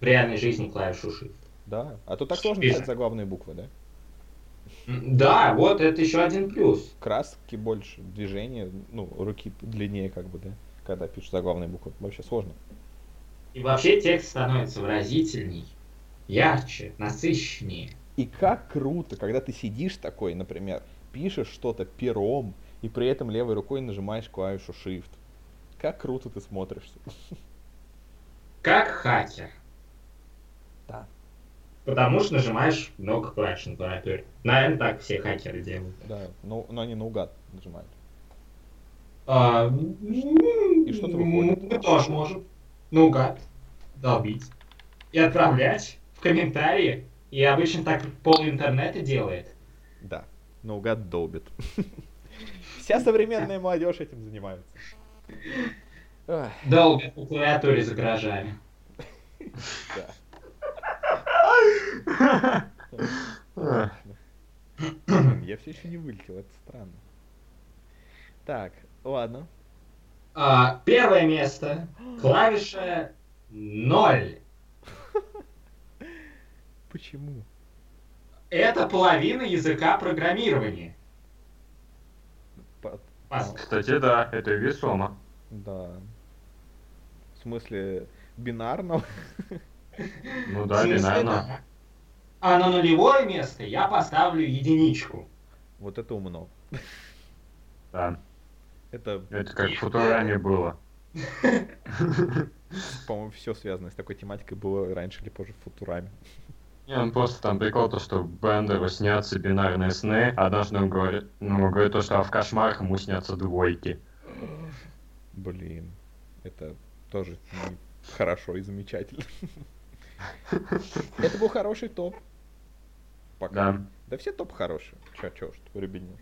В реальной жизни клавишу Shift. Да. А то так сложно писать заглавные буквы, да? Да, вот это еще один плюс. Краски больше, движения, ну, руки длиннее, как бы, да? Когда пишешь заглавные буквы. Вообще сложно. И вообще текст становится выразительней, ярче, насыщеннее. И как круто, когда ты сидишь такой, например, пишешь что-то пером, и при этом левой рукой нажимаешь клавишу Shift. Как круто ты смотришься. Как хакер. Да. Потому что нажимаешь много клавиш на клавиатуре. Наверное, так все хакеры делают. Да, но, но они наугад нажимают. А, И что-то выходит. Мы тоже можем наугад долбить. И отправлять в комментарии. И обычно так пол интернета делает. Да, наугад долбит. *laughs* Вся современная молодежь этим занимается. Долго по клавиатуре да. А, Блин, Я все еще не вылетел, это странно. Так, ладно. А, первое место. Клавиша 0. Почему? Это половина языка программирования. Кстати, да, это весомо. Да. В смысле, бинарного? Ну да, смысле, бинарно. да. А на нулевое место я поставлю единичку. Вот это умно. Да. Это, Это как в Футураме было. *laughs* по-моему, все связано с такой тематикой было раньше или позже в Футураме. Не, он просто там прикол, то, что Бендеру снятся бинарные сны. Однажды он говорит, ну, говорит то, что а в кошмарах ему снятся двойки. Блин, это тоже хорошо и замечательно. Это был хороший топ. Пока. Да. Да все топ хорошие. Чё, чё, что, ребятня.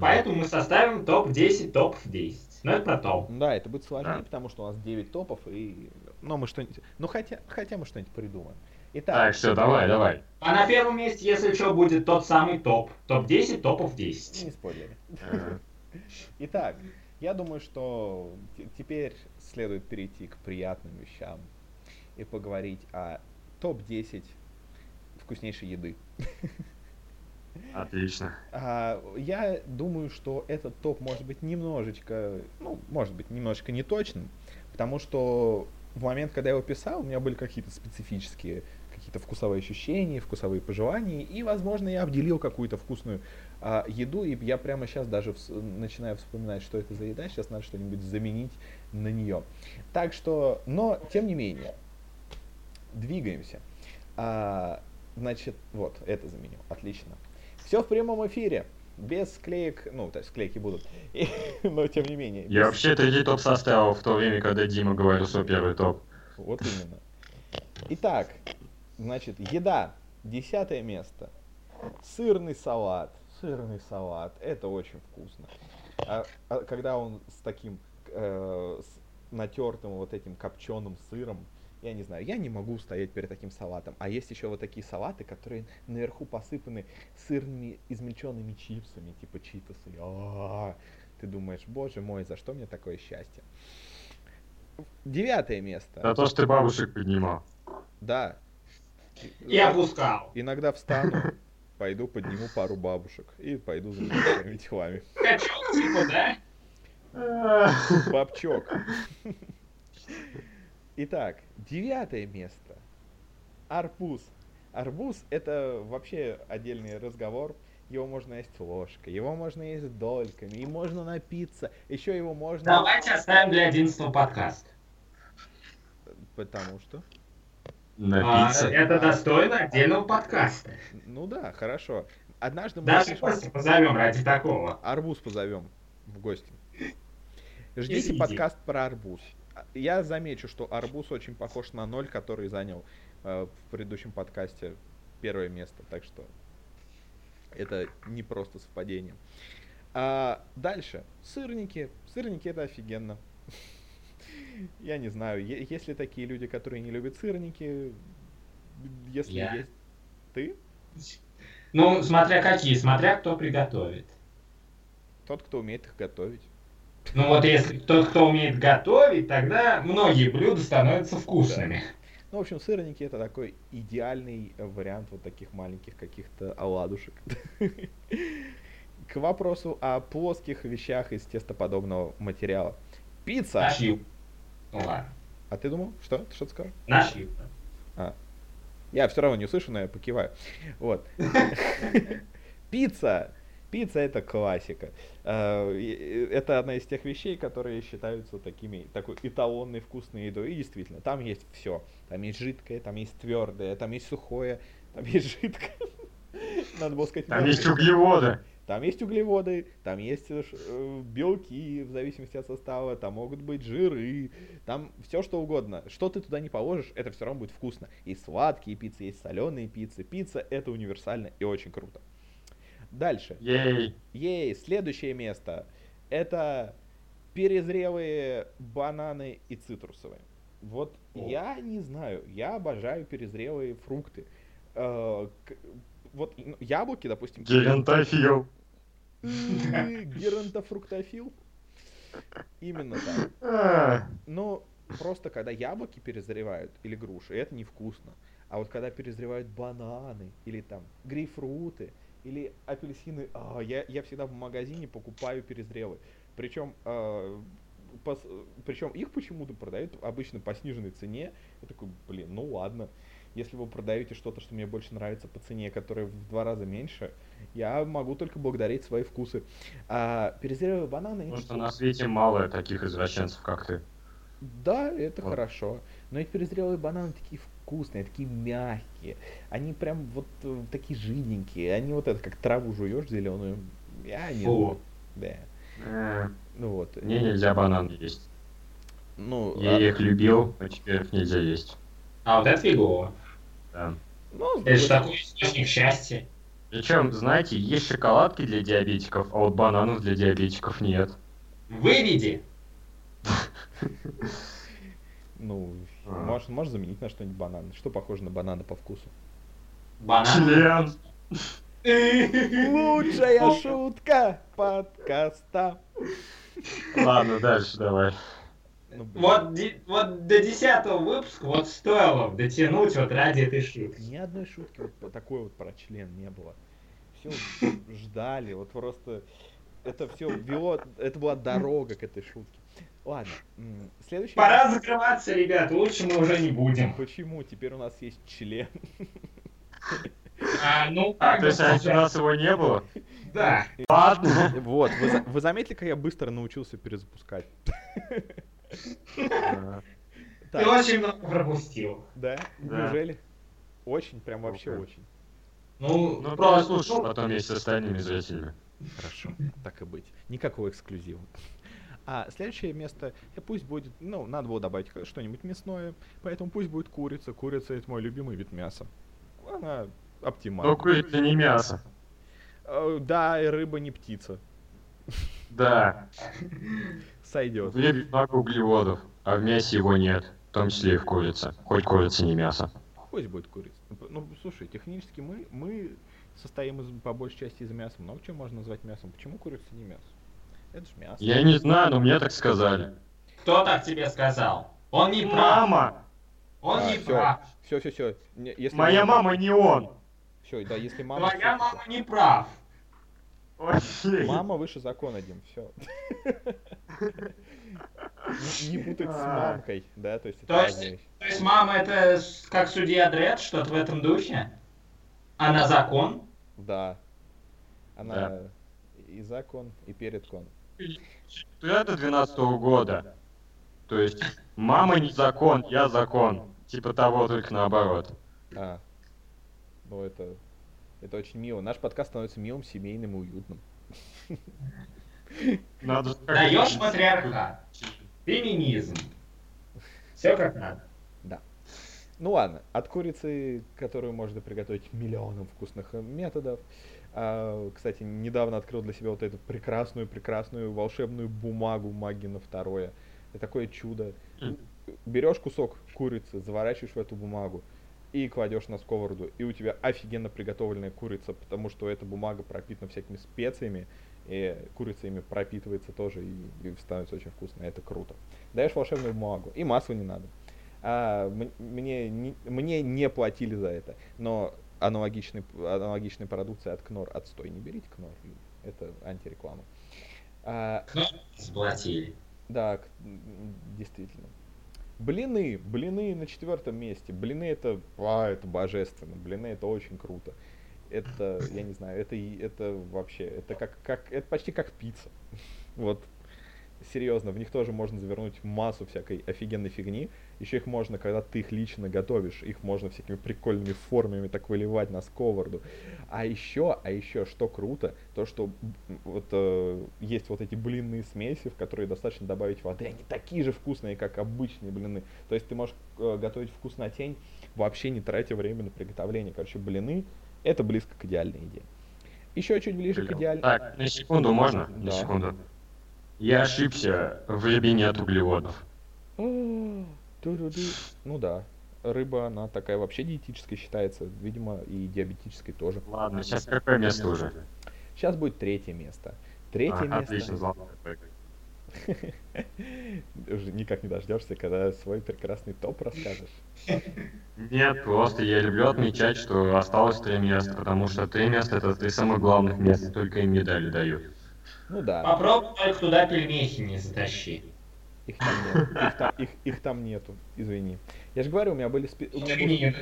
Поэтому мы составим топ-10 топов 10. Но это потом. Да, это будет сложнее, Да. потому что у нас 9 топов, и... Ну, мы что-нибудь... Ну, хотя, хотя мы что-нибудь придумаем. Итак, Так, все, давай, давай. А на первом месте, если что, будет тот самый топ. Топ-10 топов не 10. спойлеры. Э, Итак, я думаю, что теперь следует перейти к приятным вещам и поговорить о топ-10 вкуснейшей еды. *laughs* Отлично. А, я думаю, что этот топ может быть немножечко, ну, может быть, немножечко неточным, потому что в момент, когда я его писал, у меня были какие-то специфические какие-то вкусовые ощущения, вкусовые пожелания, и, возможно, я обделил какую-то вкусную а, еду, и я прямо сейчас даже вс- начинаю вспоминать, что это за еда, сейчас надо что-нибудь заменить на нее. Так что, но, тем не менее, двигаемся. А, значит, вот, это заменю, отлично. Все в прямом эфире, без склеек, ну, то есть склейки будут, И- *laughs* но тем не менее. Я без- вообще третий топ составил в то время, когда Дима говорил свой первый топ. Вот именно. Итак, значит, еда, десятое место. Сырный салат. Сырный салат, это очень вкусно. А, а когда он с таким э, с натертым вот этим копченым сыром, я не знаю, я не могу стоять перед таким салатом. А есть еще вот такие салаты, которые наверху посыпаны сырными измельченными чипсами, типа читосы. А, Ты думаешь, боже мой, за что мне такое счастье? Девятое место. За то, что ты бабушек поднимал. Да. И опускал. Иногда встану, *laughs* пойду подниму пару бабушек и пойду за своими делами. Качок, типа, да? Бабчок. Итак, девятое место. Арбуз. Арбуз это вообще отдельный разговор. Его можно есть ложкой, его можно есть дольками, и можно напиться. Еще его можно... Давайте оставим для 11 подкаста. Потому что... А, Напиться. это достойно отдельного подкаста. Ну да, хорошо. Однажды мы Даже Костя позовем ради такого. Арбуз позовем в гости. Ждите подкаст про арбуз. А, Я замечу, что арбуз очень похож на ноль, который занял э, в предыдущем подкасте первое место. Так что это не просто совпадение. А, дальше. Сырники. Сырники это офигенно. Я не знаю, есть ли такие люди, которые не любят сырники. Если Я. есть. Ты? Ну, смотря какие, смотря кто приготовит. Тот, кто умеет их готовить. Ну вот если тот, кто умеет готовить, тогда многие блюда становятся вкусными. Ну, в общем, сырники это такой идеальный вариант вот таких маленьких каких-то оладушек. К вопросу о плоских вещах из тестоподобного материала. Пицца! Юг. Ну ладно, А ты думал? Что? Ты что-то сказал? наш юг. Я все равно не услышу, но я покиваю. Вот. *laughs* Пицца! Пицца это классика. И Это одна из тех вещей, которые считаются такими, такой эталонной вкусной едой. И действительно, там есть все. Там есть жидкое, там есть твердое, там есть сухое, там есть жидкое. *laughs* Надо было сказать. Там есть углеводы. Там есть углеводы, там есть э, э, белки, в зависимости от состава, там могут быть жиры, там все что угодно. Что ты туда не положишь, это все равно будет вкусно. Есть сладкие пиццы, есть соленые пиццы. Пицца это универсально и очень круто. Дальше. Ей. Ей, следующее место. Это перезрелые бананы и цитрусовые. Вот О. я не знаю, я обожаю перезрелые фрукты. Э, к- Вот ну, яблоки, допустим. Геронтофил. Э, Геронтофруктофил. Именно так. А, Но просто когда яблоки перезревают или груши, это невкусно. А вот когда перезревают бананы или там грейпфруты или апельсины, а, я, я всегда в магазине покупаю перезрелые. Причем, причем их почему-то продают обычно по сниженной цене. Я такой, блин, ну ладно. Если вы продаете что-то, что мне больше нравится по цене, которая в два раза меньше, я могу только благодарить свои вкусы. А перезрелые бананы... Потому что на свете мало таких извращенцев, как ты. Да, это Вот. хорошо. Но эти перезрелые бананы такие вкусные, такие мягкие. Они прям вот э, такие жиденькие. Они вот это, как траву жуешь зеленую. Я не Фу. знаю. Да. Э, Ну вот. Мне нельзя банан есть. Ну, Я а- их любил, но теперь их нельзя есть. А вот это фигово. Да. ну, Это же такой источник счастья. Причем, знаете, есть шоколадки для диабетиков, а вот бананов для диабетиков нет. Выведи. *laughs* Ну, А. можешь, можешь заменить на что-нибудь банан. Что похоже на бананы по вкусу? Банан. Член! *laughs* Лучшая шутка подкаста. Ладно, дальше давай. Ну, блин. Вот, вот до десятого выпуска вот стоило дотянуть вот ради этой шутки. Ни одной шутки вот по- такой вот про член не было. Все *laughs* ждали, вот просто это все вело, это была дорога к этой шутке. Ладно, следующий. Пора закрываться, ребят, лучше мы уже не будем. Почему? Теперь у нас есть член. А, ну, А, как то есть раньше у нас его не было? Да. *laughs* Ладно. Вот, вы, вы заметили, как я быстро научился перезапускать? *laughs* Ты очень много пропустил. да? Неужели? Очень, прям вообще очень. Ну, Ну, прослушай потом вместе с остальными зрителями. Хорошо, так и быть. Никакого эксклюзива. А следующее место, э, пусть будет, ну, надо было добавить что-нибудь мясное, поэтому пусть будет курица. Курица это мой любимый вид мяса. Она оптимальна. Но курица не мясо. Э, Да, и рыба не птица. Да. *laughs* Сойдет. В рыбе много углеводов, а в мясе его нет. В том числе и в курице. Хоть курица не мясо. Пусть будет курица. Ну, слушай, технически мы, мы состоим из, по большей части из мяса. Много чего можно назвать мясом. Почему курица не мясо? Это же мясо. Я не знаю, но мне так сказали. кто так тебе сказал? Он не прав. Мама! Он А, не всё. прав. Все, все, все. Если Моя мама не он! Все, да, если мама... Твоя мама не прав. Окей. Мама выше закона, Дим, все. Не путать с А. мамкой, да, то есть это То есть- мама это как судья Дред, что-то в этом духе? Она закон? Да. Она и закон, и перед кон. Это 12 года. То есть, мама не закон, я закон. Типа того, только наоборот. А. Ну это... Это очень мило. Наш подкаст становится милым, семейным и уютным. Надо Даешь матриархат. Феминизм. Все как надо. Ну ладно, от курицы, которую можно приготовить миллионом вкусных методов. А, кстати, недавно открыл для себя вот эту прекрасную-прекрасную волшебную бумагу Магина второе. Это такое чудо. М. Берешь кусок курицы, заворачиваешь в эту бумагу и кладешь на сковороду, и у тебя офигенно приготовленная курица, потому что эта бумага пропитана всякими специями, и курица ими пропитывается тоже, и, и становится очень вкусно. Это круто. Даешь волшебную бумагу, и масла не надо. А, мне, не, мне не платили за это, но аналогичной, аналогичной продукции от Кнор отстой. Не берите Кнор, это антиреклама. А, Сплотили. да, действительно. Блины, блины на четвертом месте. Блины это, а, это божественно. Блины это очень круто. Это, я не знаю, это, это вообще, это как, как, это почти как пицца. *laughs* Вот, серьезно, в них тоже можно завернуть массу всякой офигенной фигни. Еще их можно, когда ты их лично готовишь, их можно всякими прикольными формами так выливать на сковороду. А еще, а еще, что круто, то что вот э, есть вот эти блинные смеси, в которые достаточно добавить воды, они такие же вкусные, как обычные блины. То есть ты можешь э, готовить вкуснотень, вообще не тратя время на приготовление. Короче, блины это близко к идеальной еде. Еще чуть ближе к идеальной. Так, на секунду можно? На Да. секунду. Я ошибся, в рыбе нет углеводов. Ту-ду-ду. Ну да. Рыба, она такая вообще диетическая считается, видимо, и диабетической тоже. Ладно, сейчас какое место уже? Сейчас будет третье место. Третье А, место. Отлично, золотое. *laughs* Уже никак не дождешься, когда свой прекрасный топ расскажешь. Нет, просто я люблю отмечать, что осталось три места, потому что три места это три самых главных места, только им медали дают. Ну да, Попробуй только туда пельмехи не затащи. Их там нет. Их там, их- их там нету, извини. Я же говорю, у меня были спе- у меня был- Извини.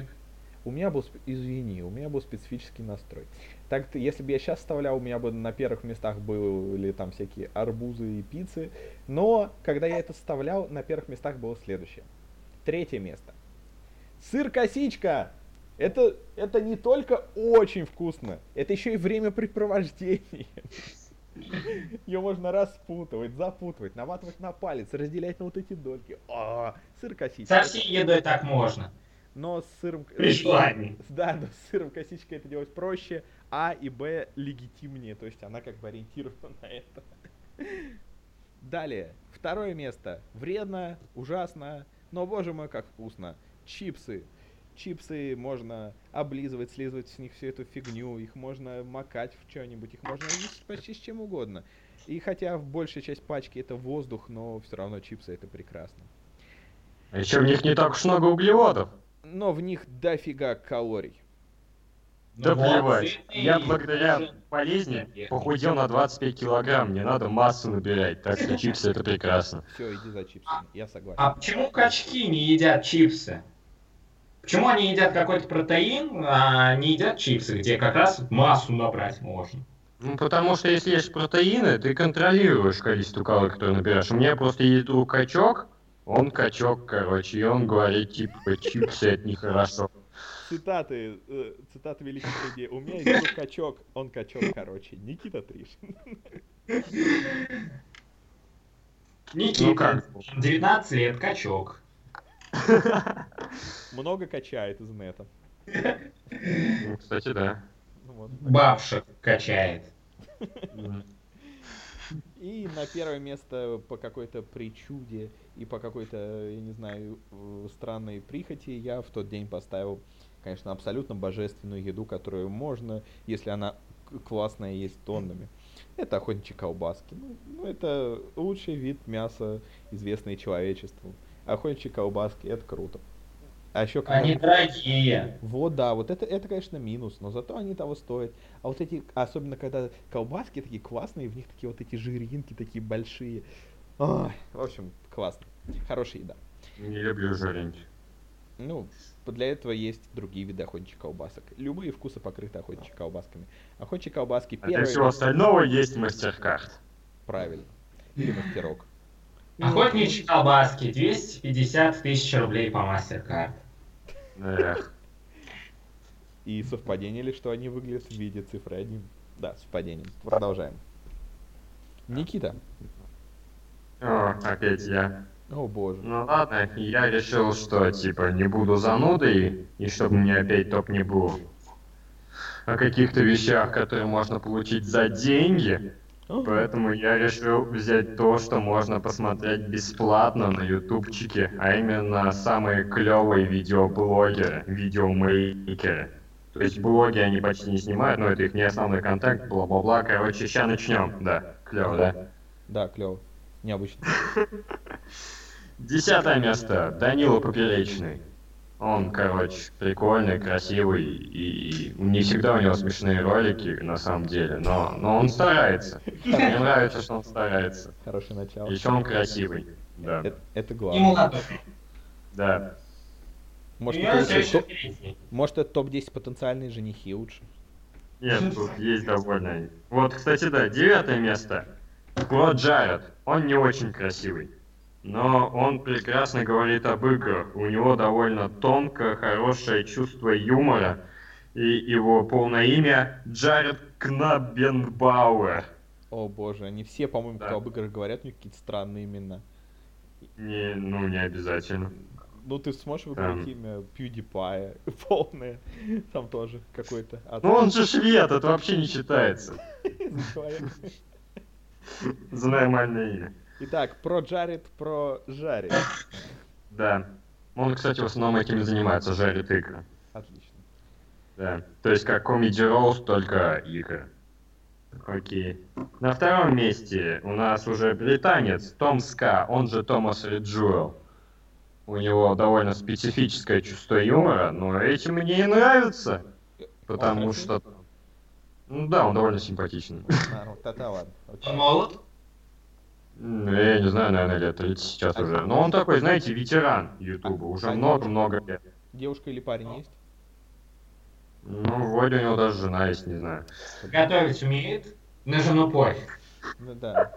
У меня был, извини, у меня был специфический настрой. Так, если бы я сейчас вставлял, у меня бы на первых местах были там всякие арбузы и пиццы. Но, когда я это вставлял, на первых местах было следующее. Третье место. Сыр-косичка! Это, это не только очень вкусно, это еще и времяпрепровождение. Ее можно распутывать, запутывать, наматывать на палец, разделять на вот эти дольки. А, сыр-косичка. Со всей едой так можно. Но с сыром... При желании. Да, но с сыром косичкой это делать проще, а и б легитимнее, то есть она как бы ориентирована на это. Далее, второе место. Вредно, ужасно, но боже мой, как вкусно. Чипсы. Чипсы можно облизывать, слизывать с них всю эту фигню, их можно макать в что-нибудь, их можно есть почти с чем угодно. И хотя в большая часть пачки это воздух, но все равно чипсы это прекрасно. А еще в них не так уж много углеводов. Но в них дофига калорий. Да Ну плевать. Я благодаря болезни похудел на 25 килограмм. Мне надо массу набирать, так что чипсы это прекрасно. Все, иди за чипсами, я согласен. А почему качки не едят чипсы? Почему они едят какой-то протеин, а не едят чипсы, где как раз массу набрать можно? Ну, потому что если ешь протеины, ты контролируешь количество калорий, которые набираешь. У меня просто есть друг качок, он качок, короче, и он говорит, типа, чипсы это нехорошо. Цитаты, э, цитаты великих людей. У меня есть друг качок, он качок, короче. Никита Тришин. Никита, Ну как? 19 лет, качок. Много качает из нета. Ну, кстати, да. Ну вот. Бабшек качает. И на первое место по какой-то причуде и по какой-то, я не знаю, э, странной прихоти я в тот день поставил, конечно, абсолютно божественную еду, которую можно, если она классная, есть тоннами. Это охотничьи колбаски. Ну, ну, это лучший вид мяса, известный человечеству. Охотничьи колбаски, это круто. А еще Они дорогие. вот, да, вот это, это, конечно, минус, но зато они того стоят. А вот эти, особенно когда колбаски такие классные, в них такие вот эти жиринки такие большие. Ой, в общем, классно. Хорошая еда. Не люблю жарить. Ну, для этого есть другие виды охотничьих колбасок. Любые вкусы покрыты охотничьими колбасками. Охотничьи колбаски А для первые. всего остального есть мастер-карт. Правильно. Или мастерок. Охотничьи колбаски, 250 тысяч рублей по мастер-карт. Эх. И совпадение ли, что они выглядят в виде цифры 1? Да, совпадение. Продолжаем. Никита. О, опять я. О боже. Ну ладно, я решил, что типа не буду занудой, и чтобы мне опять топ не был о каких-то вещах, которые можно получить за деньги. Поэтому я решил взять то, что можно посмотреть бесплатно на ютубчике, а именно самые клевые видеоблогеры, видеомейкеры. То есть блоги они почти не снимают, но это их не основной контакт, бла-бла-бла. Короче, сейчас начнем. Да, клево, да? Да, клево. Необычно. *laughs* Десятое место. Данила Поперечный. Он, короче, прикольный, красивый, и не всегда у него смешные ролики, на самом деле, но, но он старается. Мне нравится, что он старается. Хорошее начало. Еще он красивый. Да, Это, это главное. молодой. да. Может, это, еще может, это топ-10 потенциальные женихи лучше? Нет, тут есть довольно... Вот, кстати, да, девятое место. Про Джаред. Он не очень красивый. Но он прекрасно говорит об играх. У него довольно тонкое, хорошее чувство юмора. И его полное имя Джаред Кнабенбауэр. О боже, они все, по-моему, Да. кто об играх говорят, у них какие-то странные имена. Не, ну, не обязательно. Ну, ты сможешь выбрать Там. имя PewDiePie *laughs* полное? Там тоже какой-то. А Ну, он же швед, это вообще не считается. *laughs* За нормальное имя. Итак, про Джаред, про Жарит. Да. Он, кстати, в основном этим и занимается, жарит игры. Отлично. Да. То есть как Comedy Rose, только игры. Окей. На втором месте у нас уже британец Том Ска, он же Томас Риджуэлл. У него довольно специфическое чувство юмора, но этим мне и нравится. Потому Он что... Ну да, он довольно симпатичный. А, ну, тогда ладно. Окей. Он молод? Ну, Я не знаю, наверное, лет 30 сейчас уже. Но он такой, знаете, ветеран Ютуба. Уже много-много лет. Девушка или парень есть? Ну, вроде у него даже жена есть, не знаю. Готовить умеет? На жену пофиг. Ну да.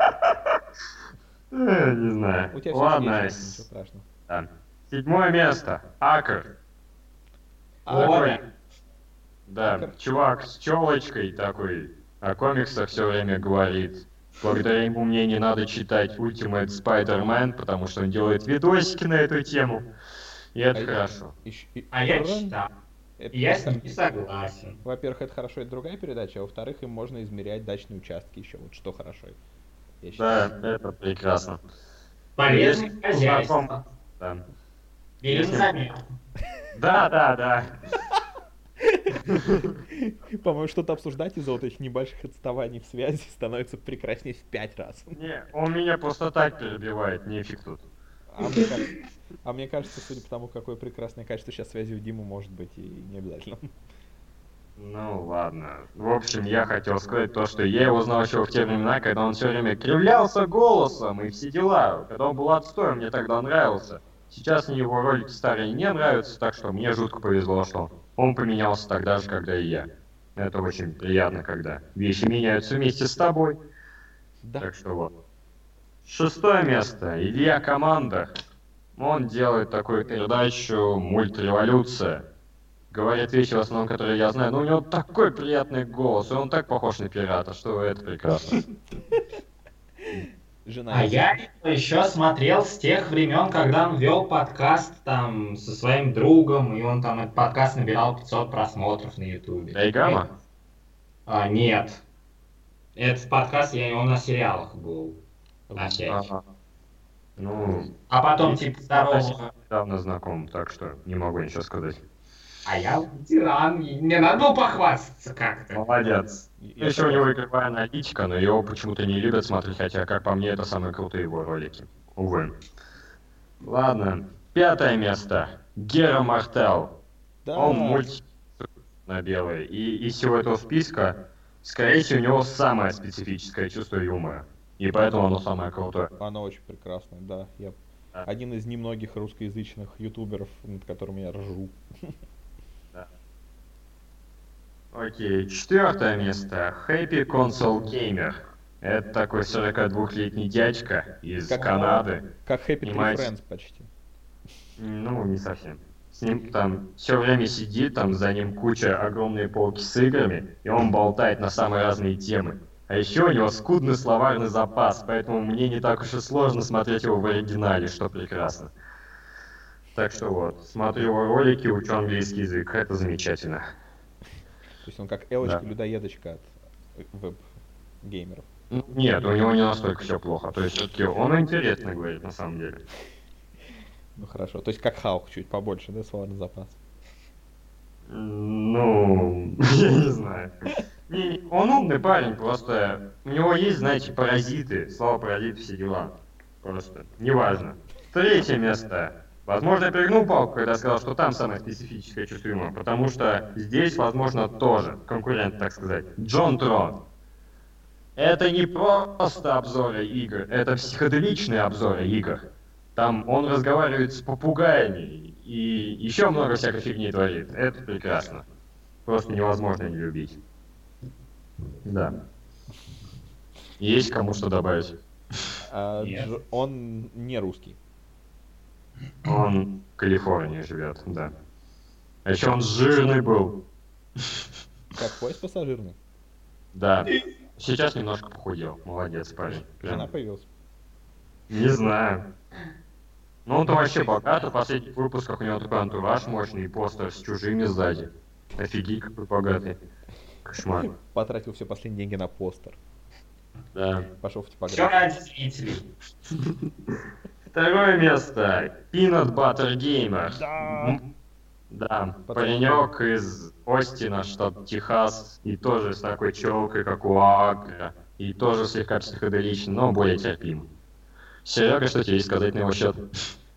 Э, Не знаю. У тебя Ладно. ничего страшного. да. Седьмое место. Акр. Такой, да. Акр. чувак с челочкой такой о комиксах все время говорит. Благодаря ему мне не надо читать Ultimate Spider-Man, потому что он делает видосики на эту тему. И это А я- хорошо. И- А я читал. это- Я с ним не согласен. Во-первых, это хорошо, это другая передача, а во-вторых, им можно измерять дачные участки еще. Вот что хорошо. Я Да, считаю. это прекрасно. Полезное Если хозяйство. знаком- Да. Если- заметку. Да, да, да. По-моему, что-то обсуждать из-за вот этих небольших отставаний в связи становится прекраснее в пять раз. Не, он меня просто так перебивает, нефиг тут. А мне, кажется, а мне кажется, судя по тому, какое прекрасное качество сейчас связи у Димы, может быть и не обязательно. Ну ладно. В общем, я хотел сказать то, что я его знал еще в те времена, когда он все время кривлялся голосом и все дела. Когда он был отстоем, мне тогда нравился. Сейчас мне его ролики старые не нравятся, так что мне жутко повезло, что он поменялся тогда же, когда и я. Это очень приятно, когда вещи меняются вместе с тобой. Да. Так что вот. Шестое место. Илья Команда. Он делает такую передачу «Мультреволюция». Говорит вещи в основном, которые я знаю, но у него такой приятный голос, и он так похож на пирата, что это прекрасно. *laughs* Жена. А я еще смотрел с тех времен, когда он вел подкаст там со своим другом, и он там этот подкаст набирал 500 просмотров на ютубе. Эйгама? А, нет. Этот подкаст, я, он на сериалах был. На. Ага. Ну, А потом, типа, здорово. недавно знаком, так что не могу ничего сказать. А я ветеран, и мне надо было похвастаться как-то. Молодец. Еще у него игровая аналитика, но его почему-то не любят смотреть, хотя, как по мне, это самые крутые его ролики. Увы. Ладно. Пятое место. Гера Мартел. Да. Он мультик на белый. И из всего этого списка, скорее всего, у него самое специфическое чувство юмора. И поэтому оно самое крутое. Оно очень прекрасное, да. Я Да. один из немногих русскоязычных ютуберов, над которыми я ржу. *laughs* Окей, четвертое место. Happy Console Gamer. Это такой 42-летний дядька из Как- Канады. Как Happy Tree? Friends почти. Ну, не совсем. С ним там все время сидит, там за ним куча огромные полки с играми, и он болтает на самые разные темы. А еще у него скудный словарный запас, поэтому мне не так уж и сложно смотреть его в оригинале, что прекрасно. Так что вот, смотрю его ролики, учу английский язык, это замечательно. То есть он как Элочка-людоедочка от э, веб-геймеров. Ну, Нет, у него не настолько все плохо, то есть все-таки он интересно говорит на самом деле. Ну хорошо. То есть как Хаук, чуть побольше, да, словарный запас. Ну, *laughs* я не знаю. Не, он умный парень, просто у него есть, знаете, паразиты, слова паразиты, все дела. Просто, неважно. Третье место. Возможно, я перегнул палку, когда сказал, что там самое специфическое чувство юмора, потому что здесь, возможно, тоже конкурент, так сказать. Джон Трон. Это не просто обзоры игр, это психоделичные обзоры игр. Там он разговаривает с попугаями и еще много всякой фигни творит. Это прекрасно. Просто невозможно не любить. Да. Есть кому что добавить? А Нет. Дж- он не русский. Он в Калифорнии живет, да. А еще он жирный был. Как поезд пассажирный. Да. Сейчас немножко похудел. Молодец, парень. Прям. Жена появилась. Не знаю. Ну он-то вообще богат, а в последних выпусках у него такой антураж мощный и постер с чужими сзади. Офигеть, какой богатый. Кошмар. Потратил все последние деньги на постер. Да. Пошел в Все типографию. ради зрителей. Второе место. Peanut Butter Gamer. Да. Да, паренек из Остина, штат Техас, и тоже с такой челкой, как у Агра, и тоже слегка психоделичный, но более терпим. Серега, что тебе сказать на его счет?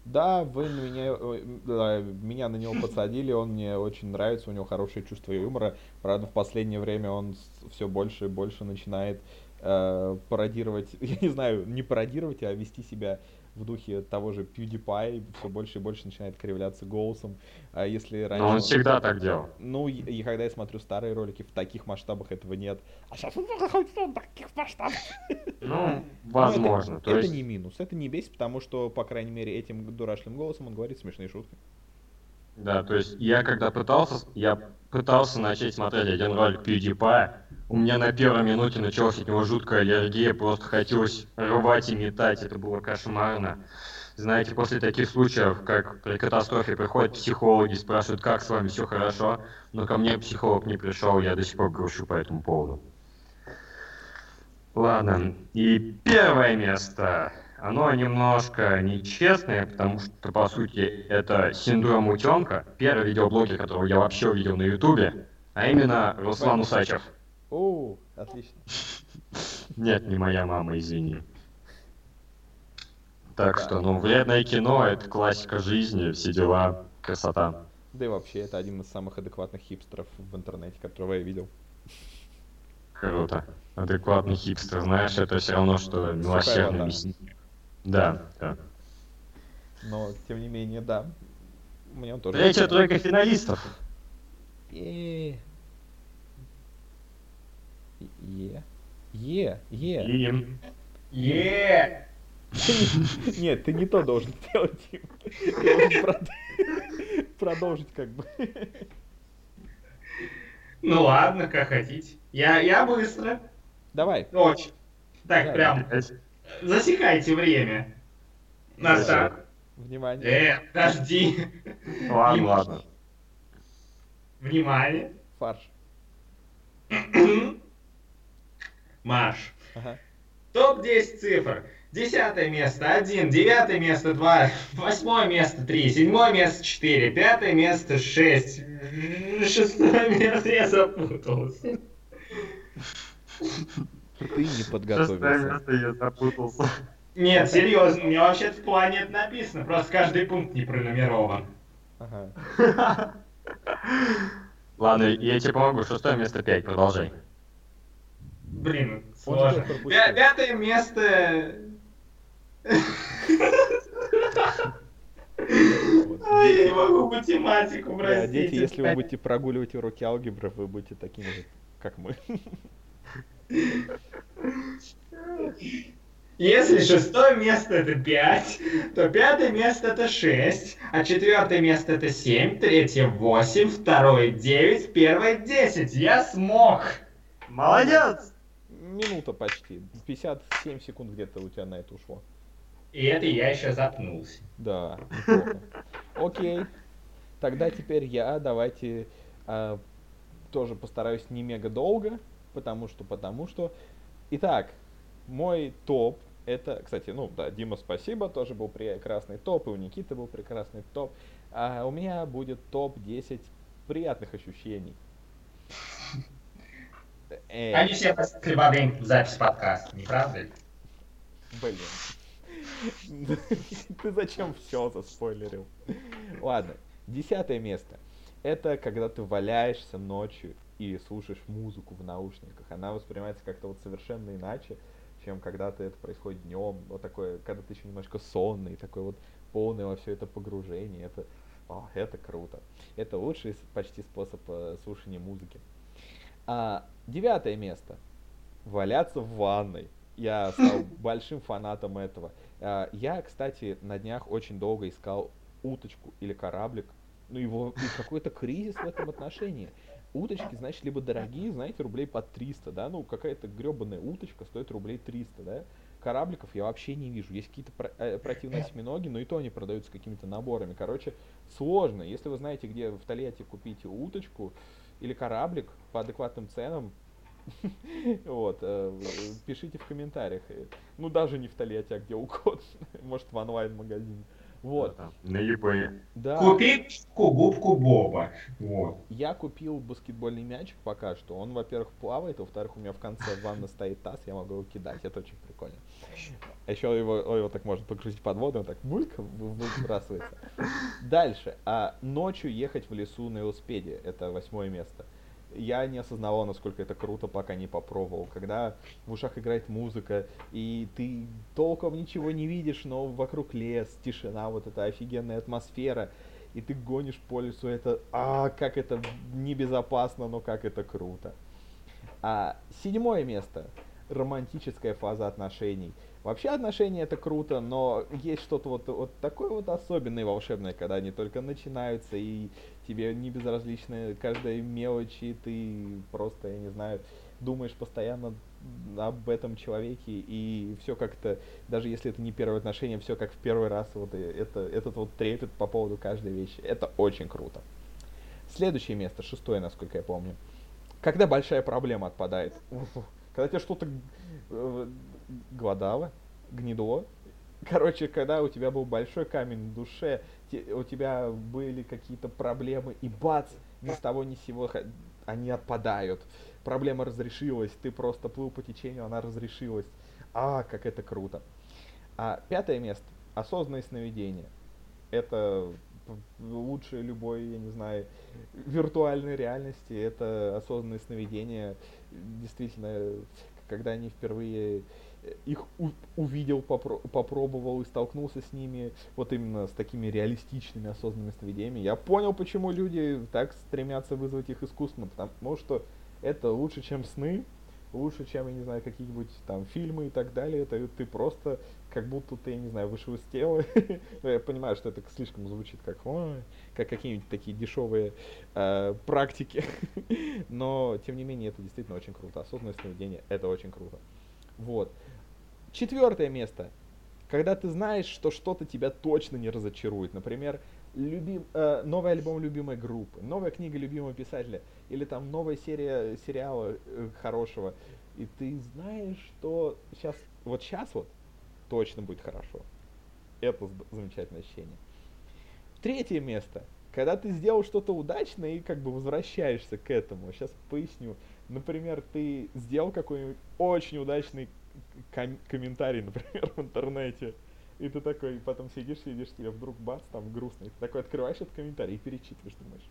Да, вы на меня, меня на него подсадили, он мне очень нравится, у него хорошее чувство юмора. Правда, в последнее время он все больше и больше начинает э, пародировать, *laughs* я не знаю, не пародировать, а вести себя в духе того же PewDiePie, все больше и больше начинает кривляться голосом. А если раньше... Но он всегда так делал. Ну, и, и когда я смотрю старые ролики, в таких масштабах этого нет. А сейчас он в таких масштабах. Ну, Ну, возможно. это, То это есть, не минус, это не бесит, потому что, по крайней мере, этим дурашливым голосом он говорит смешные шутки. Да, то есть я когда пытался, я пытался начать смотреть один ролик PewDiePie, у меня на первой минуте началась от него жуткая аллергия, просто хотелось рвать и метать, это было кошмарно. Знаете, после таких случаев, как при катастрофе, приходят психологи, спрашивают, как с вами все хорошо, но ко мне психолог не пришел, я до сих пор грущу по этому поводу. Ладно, и первое место. Оно немножко нечестное, потому что, по сути, это синдром утенка, первый видеоблогер, которого я вообще увидел на ютубе, а именно Руслан Усачев. О, отлично. *laughs* Нет, не моя мама, извини. Так что, ну, вредное кино, это классика жизни, все дела, красота. Да и вообще, это один из самых адекватных хипстеров в интернете, которого я видел. Круто. Адекватный хипстер, знаешь, это все равно, что милосердный мясник. Да, да. Но, тем не менее, да. Мне он тоже... Третья тройка финалистов. Е. Е. Е. Е. Е! Нет, ты не то должен делать, Дим. Ты должен прод- продолжить как бы. Ну ладно, как хотите. Я, я быстро. Давай. Очень. Так, прям засекайте время. На. Внимание. Э, подожди. Ладно, Не ладно. Внимание. Фарш. *clears throat* Марш. Ага. Топ-10 цифр. Десятое место 1, девятое место 2, восьмое место 3, седьмое место 4, пятое место 6, шестое место я запутался. *laughs* Ты не Шестое подготовился. место я запутался. Нет, серьезно, у меня вообще-то в плане это написано, просто каждый пункт не пронумерован. Ага. *laughs* Ладно, я тебе помогу. Шестое место пять. Продолжай. Блин, сложно. Пятое место... Я не могу математику, простите. дети, если вы будете прогуливать уроки алгебры, вы будете такими же, как мы. Если шестое место это 5, то пятое место это 6, а четвертое место это 7, третье 8, второе 9, первое 10. Я смог! Молодец! Минута почти. 57 секунд где-то у тебя на это ушло. И это я еще запнулся. Да, неплохо. Окей. Тогда теперь я, давайте а, тоже постараюсь не мега долго, потому что, потому что. Итак, мой топ, это, кстати, ну да, Дима, спасибо, тоже был прекрасный топ, и у Никиты был прекрасный топ. А у меня будет топ 10 приятных ощущений. Э, Они все во время записи подкаста, не правда ли? Блин. Ты зачем все заспойлерил? Ладно, десятое место. Это когда ты валяешься ночью и слушаешь музыку в наушниках. Она воспринимается как-то вот совершенно иначе, чем когда ты это происходит днем. Вот такое, когда ты еще немножко сонный, такой вот полное во все это погружение. Это, о, это круто. Это лучший почти способ э, слушания музыки. А, девятое место. Валяться в ванной. Я стал *laughs* большим фанатом этого. А, Я, кстати, на днях очень долго искал уточку или кораблик. Ну, его и какой-то кризис в этом отношении. Уточки, значит, либо дорогие, знаете, рублей по 300, да? Ну, какая-то гребаная уточка стоит рублей 300, да? Корабликов я вообще не вижу. Есть какие-то про- э, противные осьминоги, но и то они продаются какими-то наборами. Короче, сложно. Если вы знаете, где в Тольятти купить уточку или кораблик по адекватным ценам, *laughs* Вот, э, пишите в комментариях. Ну, даже не в Тольятти, а где угодно. *laughs* Может, в онлайн-магазине. Вот. На eBay. Да. Купи губку Боба. Вот. Я купил баскетбольный мячик пока что. Он, во-первых, плавает, во-вторых, у меня в конце ванны стоит таз, я могу его кидать. Это очень прикольно. А еще его, его так можно покрутить под воду, он так бульк выбрасывается. Дальше. А ночью ехать в лесу на велосипеде. Это восьмое место я не осознавал, насколько это круто, пока не попробовал. Когда в ушах играет музыка, и ты толком ничего не видишь, но вокруг лес, тишина, вот эта офигенная атмосфера, и ты гонишь по лесу, это, а, как это небезопасно, но как это круто. А седьмое место, романтическая фаза отношений – Вообще отношения это круто, но есть что-то вот, вот такое вот особенное и волшебное, когда они только начинаются, и тебе не безразличны каждая мелочь, и ты просто, я не знаю, думаешь постоянно об этом человеке, и все как-то, даже если это не первое отношение, все как в первый раз, вот это, этот вот трепет по поводу каждой вещи. Это очень круто. Следующее место, шестое, насколько я помню. Когда большая проблема отпадает. Когда тебе что-то э, голодало, гнедло. Короче, когда у тебя был большой камень в душе, у тебя были какие-то проблемы, и бац, ни с того ни с сего они отпадают. Проблема разрешилась, ты просто плыл по течению, она разрешилась. А, как это круто. А пятое место. Осознанное сновидение. Это лучшее любой, я не знаю, виртуальной реальности. Это осознанное сновидение. Действительно, когда они впервые их увидел, попро попробовал и столкнулся с ними, вот именно с такими реалистичными осознанными сновидениями, я понял, почему люди так стремятся вызвать их искусственно, потому что это лучше, чем сны, лучше, чем, я не знаю, какие-нибудь там фильмы и так далее. Это ты просто как будто ты, я не знаю, вышел из тела. *laughs* Я понимаю, что это слишком звучит как, как какие-нибудь такие дешевые э, практики. *laughs* Но, тем не менее, это действительно очень круто. Осознанное сновидение — это очень круто. Вот. Четвертое место. Когда ты знаешь, что что-то тебя точно не разочарует. Например, любим, э, новый альбом любимой группы, новая книга любимого писателя, или там новая серия сериала э, хорошего. И ты знаешь, что сейчас, вот сейчас вот точно будет хорошо. Это замечательное ощущение. Третье место. Когда ты сделал что-то удачно и как бы возвращаешься к этому. Сейчас поясню. Например, ты сделал какой-нибудь очень удачный ком- комментарий, *laughs* например, в интернете, и ты такой, потом сидишь, сидишь, тебе вдруг бац, там грустно, и ты такой открываешь этот комментарий и перечитываешь, думаешь,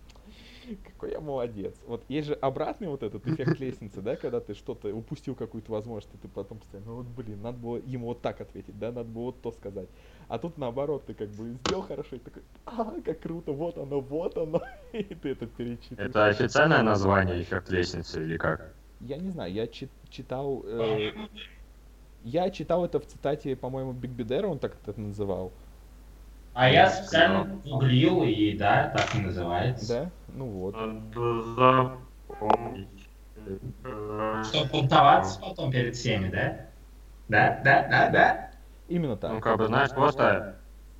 какой я молодец. Вот есть же обратный вот этот эффект *laughs* лестницы, да, когда ты что-то упустил какую-то возможность, и ты потом постоянно, ну вот блин, надо было ему вот так ответить, да, надо было вот то сказать. А тут наоборот, ты как бы сделал хорошо, и такой, а, как круто, вот оно, вот оно, *laughs* и ты это перечитываешь. Это официальное название эффект лестницы или как? Я не знаю, я читал э, я читал это в цитате, по-моему, Биг Бедера, он так это называл. А я специально гуглил, и да, так и называется. Да? Ну вот. Чтобы бунтоваться потом перед всеми, да? Да, да, да, да. Именно так. Ну, как бы, знаешь, просто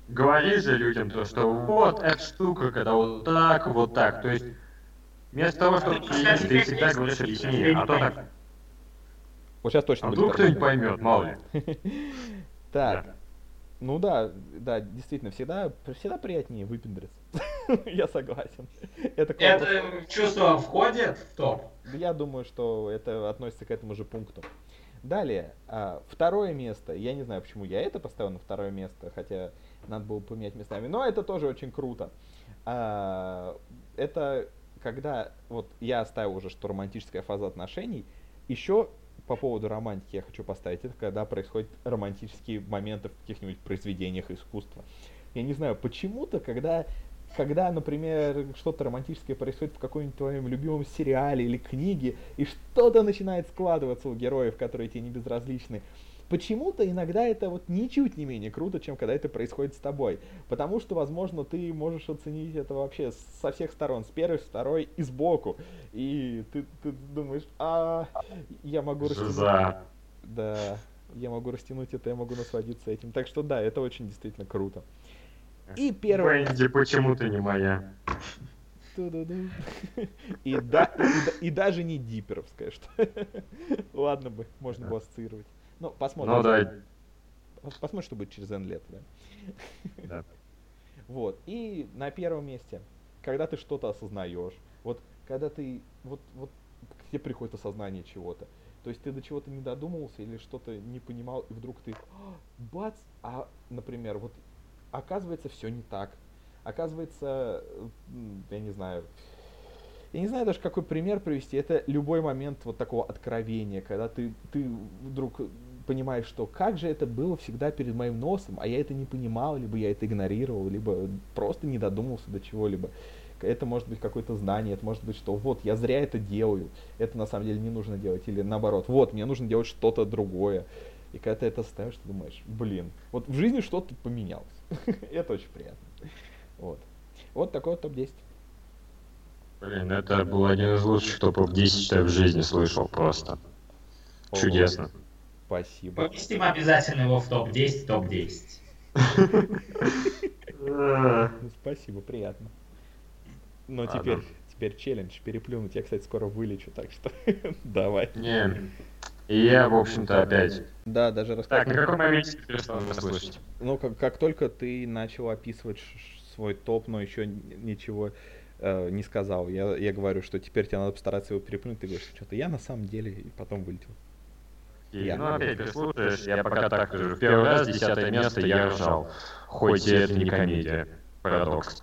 говори же людям то, что вот эта штука, когда вот так, вот так. То есть, вместо того, чтобы ты всегда говоришь объяснение, а то так *laughs* вот сейчас точно а вдруг кто-нибудь поймет, мало ли. *laughs* Так. Ну да, да, действительно, всегда, всегда приятнее выпендриться. *laughs* Я согласен. Это, это чувство входит в топ? Я думаю, что это относится к этому же пункту. Далее, а, второе место. Я не знаю, почему я это поставил на второе место, хотя надо было поменять местами. Но это тоже очень круто. А, это когда вот я оставил уже, что романтическая фаза отношений, еще по поводу романтики я хочу поставить, это когда происходят романтические моменты в каких-нибудь произведениях искусства. Я не знаю, почему-то, когда, когда, например, что-то романтическое происходит в каком-нибудь твоем любимом сериале или книге, и что-то начинает складываться у героев, которые тебе не безразличны, почему-то иногда это вот ничуть не менее круто, чем когда это происходит с тобой. Потому что, возможно, ты можешь оценить это вообще со всех сторон, с первой, с второй и сбоку. И ты, ты думаешь, а я могу растянуть... Да, я могу растянуть это, я могу насладиться этим. Так что да, это очень действительно круто. И первое... Бенди, почему ты не моя? И, да, и, да- и даже не диперовская, что *laughs* ладно бы, можно было ассоциировать. Ну, посмотрим. Ну да, Пос- Посмотрим, что будет через N лет, да. да. *laughs* Вот. И на первом месте, когда ты что-то осознаешь, вот когда ты, вот, вот к тебе приходит осознание чего-то. То есть ты до чего-то не додумывался или что-то не понимал, и вдруг ты, «А, бац, а, например, вот оказывается все не так. Оказывается, я не знаю, я не знаю даже какой пример привести. Это любой момент вот такого откровения, когда ты, ты вдруг понимаешь, что как же это было всегда перед моим носом, а я это не понимал, либо я это игнорировал, либо просто не додумался до чего-либо. Это может быть какое-то знание, это может быть, что вот я зря это делаю, это на самом деле не нужно делать, или наоборот, вот мне нужно делать что-то другое. И когда ты это ставишь, ты думаешь, блин, вот в жизни что-то поменялось. *laughs* это очень приятно. Вот. Вот такой вот топ-10. Блин, это был один из лучших топов 10, что я в жизни слышал просто. Ого. Чудесно. Спасибо. Поместим обязательно его в топ-10, топ-10. Э, Ну, Спасибо, приятно. Но теперь, теперь челлендж переплюнуть. Я, кстати, скоро вылечу, так что *laughs* давай. Не, и я, в общем-то, опять. Да, даже Так, рассказать. на каком моменте ты перестал меня слышать? Ну, как, как только ты начал описывать свой топ, но еще ничего э, не сказал, я, я говорю, что теперь тебе надо постараться его переплюнуть, ты говоришь, что-то я на самом деле, и потом вылетел. И, Я. ну, опять ты слушаешь, я пока так скажу. В первый раз, десятое место, я ржал. Хоть и это не комедия. Парадокс.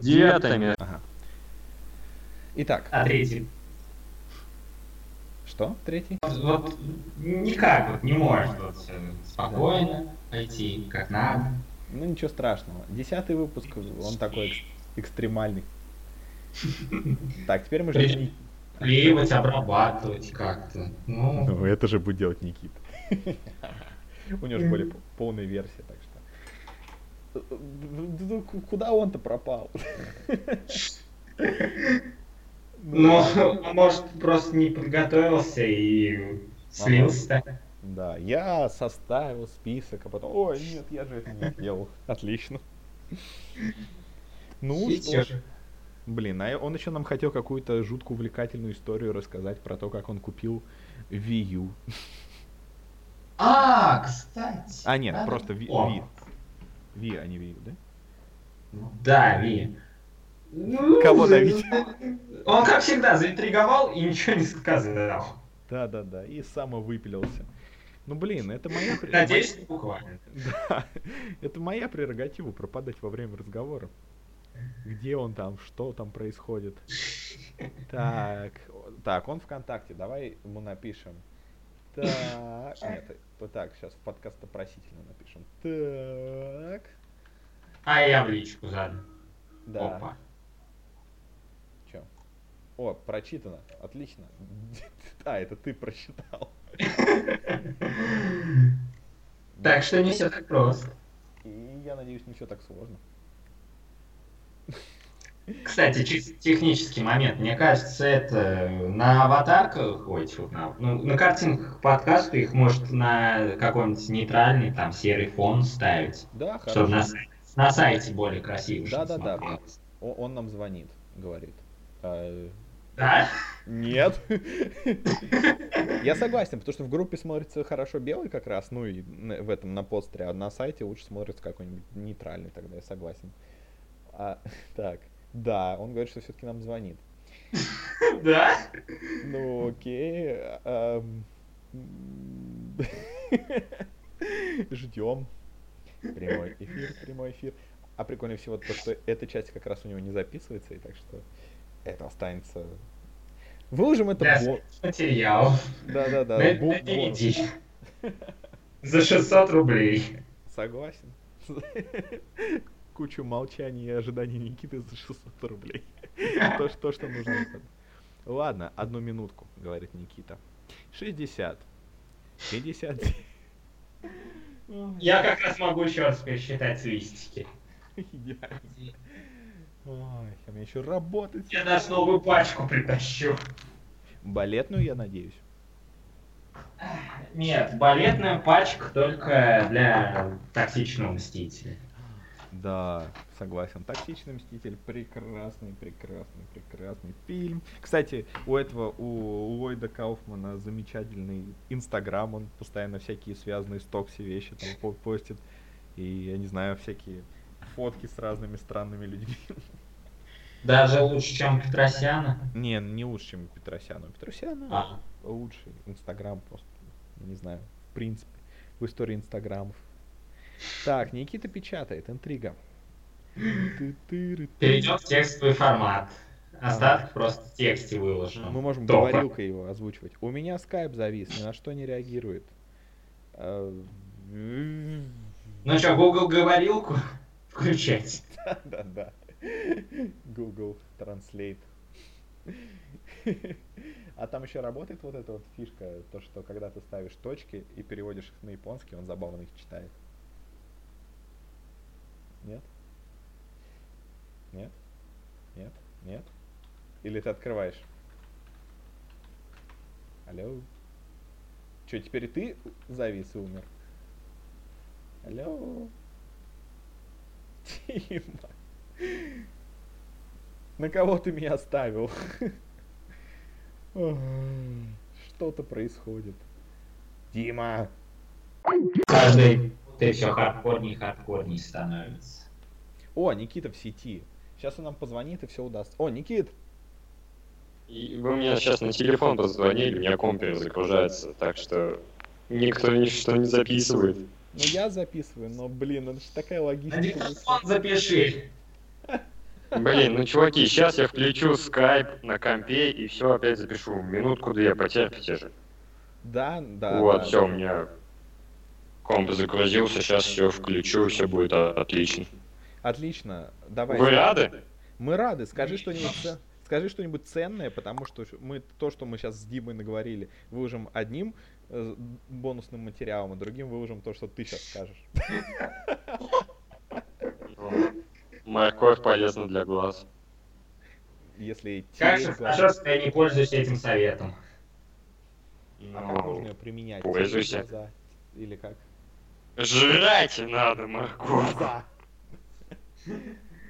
Девятое место. Ага. Итак, А третий? Что? Третий? Вот, вот никак вот не может вот, э, спокойно пойти, как надо. Ну, ничего страшного. Десятый выпуск, он такой экс- экстремальный. *laughs* Так, теперь мы ждем Ни- Клеивать, обрабатывать как-то. Ну, Ну, это же будет делать Никита. *laughs* У него же более полная версия, так что. Ну, ку- Куда он-то пропал? *laughs* ну, он, может, просто не подготовился и слился. Да, я составил список, а потом, ой, нет, я же это не сделал. *laughs* Отлично. Ну что чё? ж. Блин, а он еще нам хотел какую-то жутко увлекательную историю рассказать про то, как он купил Wii U. А, кстати. А, нет, просто Ви- помнить. Wii, а не Wii U, да? Да, Ви. Ну, Кого давить? Он, как всегда, заинтриговал и ничего не сказал. Да, да, да. И самовыпилился. Ну блин, это моя Надеюсь, не буквально. Да, это моя прерогатива пропадать во время разговора. Где он там, что там происходит. Так, так, он ВКонтакте, давай ему напишем. Так, нет, вот так, сейчас в подкаст просительно напишем. Так, А я в личку заодно. да, Опа. Чё? О, прочитано, отлично. *laughs* А, это ты прочитал. *laughs* Так что не все так просто. И я надеюсь, не все так сложно. Кстати, чисто технический момент. Мне кажется, это на аватарках, ой, тьфу, на, ну, на картинках подкаста их может на какой-нибудь нейтральный, там, серый фон ставить, Да, чтобы на, хорошо. на сайте более красиво что-то Да-да-да. смотрелось. О- Он нам звонит, говорит. Да? Нет. *laughs* Я согласен, потому что в группе смотрится хорошо белый как раз, ну и в этом на постере, а на сайте лучше смотрится какой-нибудь нейтральный тогда, я согласен. А, *laughs* так, да, он говорит, что все-таки нам звонит. *laughs* Да? Ну, окей. Ждем. Прямой эфир, прямой эфир. А прикольнее всего то, что эта часть как раз у него не записывается, и так что это останется... Выложим это бо- материал. Да-да-да. На бу- на бонус. DVD. *laughs* За 600 рублей. Согласен. *laughs* Кучу молчаний и ожиданий Никиты за 600 рублей. *laughs* То, что, что нужно. Ладно, одну минутку, говорит Никита. 60. 50. Я как раз могу еще раз пересчитать листики. Идеально. Ой, а мне еще работать. Я даже новую пачку притащу. Балетную, я надеюсь. Нет, балетная пачка только для токсичного мстителя. Да, согласен. Токсичный мститель прекрасный, прекрасный, прекрасный фильм. Кстати, у этого, у Ллойда Кауфмана замечательный инстаграм, он постоянно всякие связанные с Токси вещи там по- постит. И, я не знаю, всякие фотки с разными странными людьми. Даже лучше, чем Петросяна. Не, не лучше, чем Петросяна. Петросяна А. лучший инстаграм просто, не знаю, в принципе, в истории инстаграмов. Так, Никита печатает, интрига. Перейдем в текстовый формат. Остаток просто в тексте выложим. Мы можем Топа. говорилкой его озвучивать. У меня скайп завис, ни на что не реагирует. А, Ну что, Google говорилку включать? *laughs* Да, да. Google Translate. *laughs* А там еще работает вот эта вот фишка, то, что когда ты ставишь точки и переводишь их на японский, он забавно их читает. Нет? Нет? Нет? Нет? Или ты открываешь? Алло? Че, теперь ты завис и умер? Алло? Дима. На кого ты меня оставил? Что-то происходит. Дима! Каждый ты все хардкорнее и хардкорнее становится. О, Никита в сети. Сейчас он нам позвонит и все удастся. О, Никит! И вы мне сейчас на телефон позвонили, у меня комп перезагружается, так что никто ничто не записывает. Ну я записываю, но блин, это же такая На логистика. диктофон запиши. Блин, ну чуваки, сейчас я включу скайп на компе и все опять запишу. Минутку-две, потерпите же. Да, да. вот, да. все, у меня комп загрузился, сейчас все включу, все будет отлично. Отлично. Давай. Вы рады? Мы рады. Скажи что-нибудь Скажи что-нибудь ценное, потому что мы то, что мы сейчас с Димой наговорили, выложим одним бонусным материалом, а другим выложим то, что ты сейчас скажешь. Морковь полезна для глаз. Если же глаза, хорошо, что я не пользуюсь этим советом. а как можно Ну, ее применять? пользуйся. Глаза? Или как? жрать надо морковь. Глаза.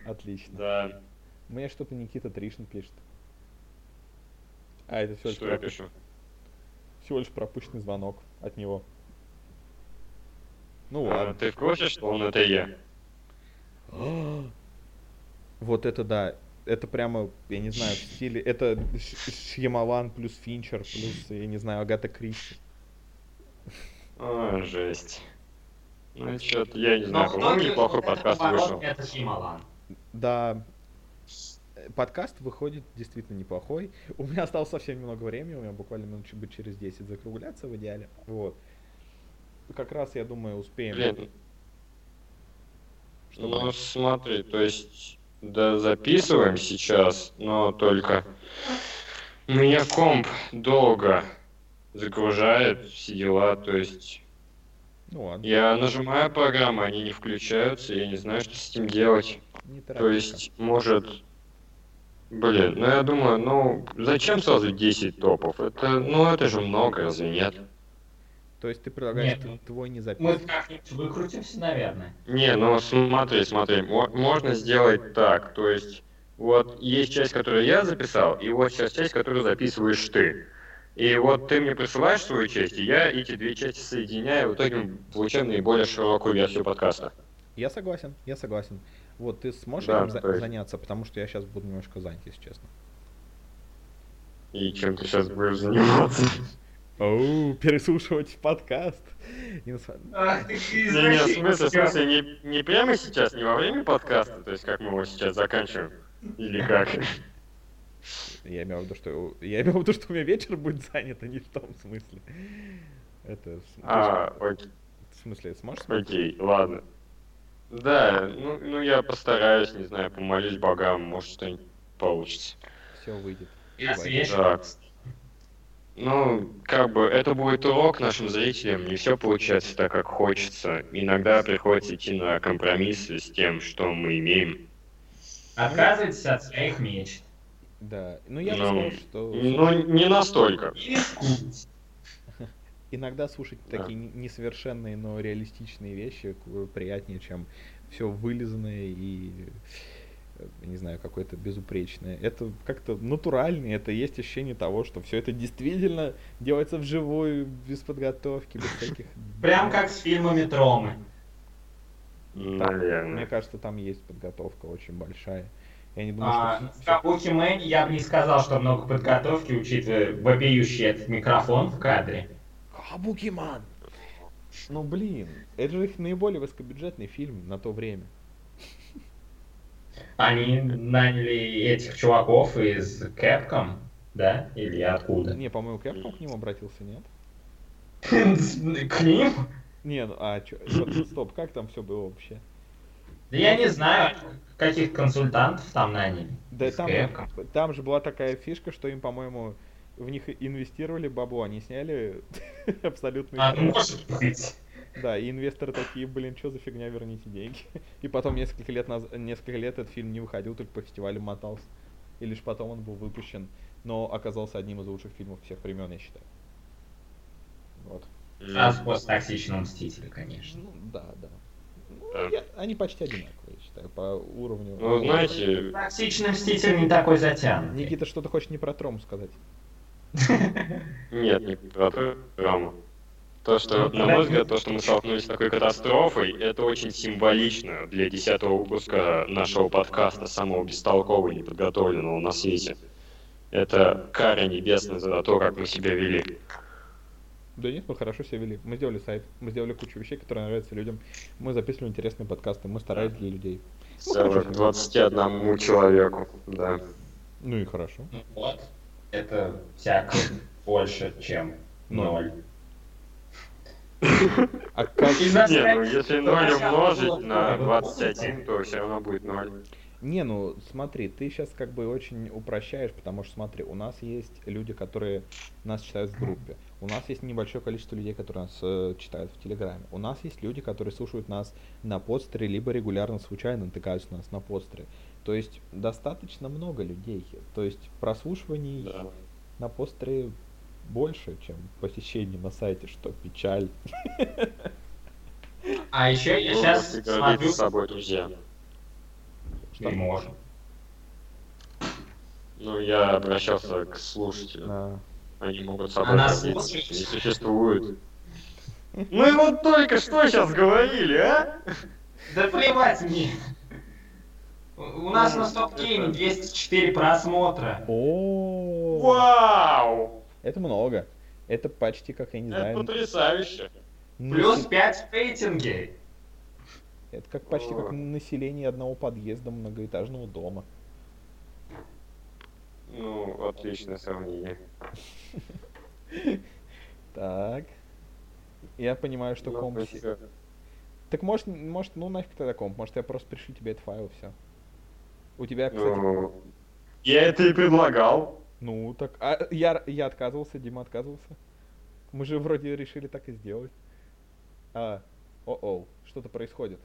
Отлично. Да, Мне что-то Никита Тришин пишет. А, это лишь, что я пишу? Всего лишь пропущенный звонок от него. Ну А, ладно. ты в курсе, что он это я? *gasps* Вот это да. Это прямо, я не знаю, в стиле... Это Шьямалан плюс Финчер плюс, я не знаю, Агата Кристи. А, жесть. Ну, что-то, я не знаю, Но по-моему, многие неплохой подкаст вышел. Это Шьямалан. Да, подкаст выходит действительно неплохой. *laughs* У меня осталось совсем немного времени, у меня буквально минут бы через 10 закругляться в идеале. Вот. Как раз, я думаю, успеем. Блин, чтобы- ну смотри, то есть, да, записываем сейчас, но только у меня комп долго загружает все дела, то есть Ну ладно, я нажимаю программы, они не включаются, я не знаю, что с этим делать. не То есть, может, блин, ну я думаю, ну зачем сразу 10 топов? Это, ну это же много, разве нет? То есть ты предлагаешь т- ну, твой не Мы записывать? как-нибудь выкрутимся, наверное. Не, ну смотри, смотри, мо- можно сделать так, то есть вот есть часть, которую я записал, и вот сейчас часть, которую записываешь ты. И вот ты мне присылаешь свою часть, и я эти две части соединяю, в итоге мы получаем наиболее широкую версию подкаста. Я согласен, я согласен. Вот ты сможешь Да, этим есть- заняться, потому что я сейчас буду немножко занят, если честно. И чем ты сейчас будешь заниматься? Оу, переслушивать подкаст. Ах ты Не, не, в смысле, в смысле, не, не прямо сейчас, не во время подкаста, то есть как мы его сейчас заканчиваем? Или как? Я имел в виду, что я имел в виду, что у меня вечер будет занят, а не в том смысле. Это А, окей. в смысле, сможешь? Окей, ладно. Да, ну, ну я постараюсь, не знаю, помолюсь богам, может что-нибудь получится. Все выйдет. Свеж. Так. Ну, как бы, это будет урок нашим зрителям, не все получается так, как хочется. Иногда приходится идти на компромиссы с тем, что мы имеем. Отказывайтесь от своих мечт. Да. Ну я бы Ну, сказал, что Ну, не настолько. И рискуйте. Иногда слушать Да. такие не- несовершенные, но реалистичные вещи к- приятнее, чем все вылизанное и э, не знаю, какое-то безупречное. Это как-то натурально, это есть ощущение того, что все это действительно делается вживую, без подготовки, без всяких... *laughs* Прям как с фильмами Тромы. Мне Наверное. кажется, там есть подготовка очень большая. Я не думаю, А, что... в Мэне я бы не сказал, что много подготовки, учитывая вопиющий этот микрофон в кадре. Кабукиман! Ну блин, это же их наиболее высокобюджетный фильм на то время. Они наняли этих чуваков из Capcom, да? Или откуда? Не, по-моему, Capcom к ним обратился, нет? *laughs* К ним? Не, ну а чё, стоп, как там все было вообще? Да я не знаю, каких консультантов там наняли. Да там, там же была такая фишка, что им, по-моему, в них инвестировали бабло, они сняли *laughs* абсолютно... А, ну, может быть. Да, и инвесторы такие, блин, что за фигня, верните деньги. *laughs* И потом несколько лет наз... несколько лет этот фильм не выходил, только по фестивалям мотался. И лишь потом он был выпущен, но оказался одним из лучших фильмов всех времен, я считаю. Вот. Сразу после токсичного мстителя, конечно. Ну, да, да. Ну, Да. я- они почти одинаковые, я считаю, по уровню. Ну, знаете, Токсичный мститель не такой затянутый. Никита, что ты хочешь не про Трому сказать? *laughs* нет, не про драму. То, что, на мой взгляд, то, что мы столкнулись с такой катастрофой, это очень символично для десятого выпуска нашего подкаста, самого бестолкового и неподготовленного на свете. Это кара небесная за то, как мы себя вели. Да нет, мы хорошо себя вели. Мы сделали сайт, мы сделали кучу вещей, которые нравятся людям. Мы записывали интересные подкасты, мы старались для людей. Целых 21 человеку, да. Ну и хорошо. Ну Вот. Это всяко больше, чем Ноль. ноль. А как... Не, ну если 0 начало умножить на много. 21, то все равно будет 0. Не, ну смотри, ты сейчас как бы очень упрощаешь, потому что смотри, у нас есть люди, которые нас читают в группе. У нас есть небольшое количество людей, которые нас э, читают в Телеграме. У нас есть люди, которые слушают нас на подстере, либо регулярно случайно натыкаются на нас на подстере. То есть достаточно много людей. То есть прослушиваний Да. на постере больше, чем посещений на сайте, что печаль. А еще я Ну, сейчас гордиться смотрю... собой, друзья. Не можем. Ну, я обращался к слушателям. А, Они могут с А собой нас гордиться. Не существует. *laughs* Мы вот только что сейчас говорили, а? Да плевать мне. У нас на стоп-гейме 204 просмотра. О, Вау! это много. Это почти как я не Это знаю. потрясающе. Плюс насе- 5 в рейтинге. Это как почти как население одного подъезда многоэтажного дома. Ну, отличное сравнение. *laughs* Так. Я понимаю, что Ну, комп... спасибо. Так может, может, ну нафиг тогда комп, может я просто пришлю тебе этот файл, все. У тебя, кстати, Ну, я это и предлагал. ну так, а я, я отказывался, Дима отказывался. Мы же вроде решили так и сделать. А, о-оу, что-то происходит.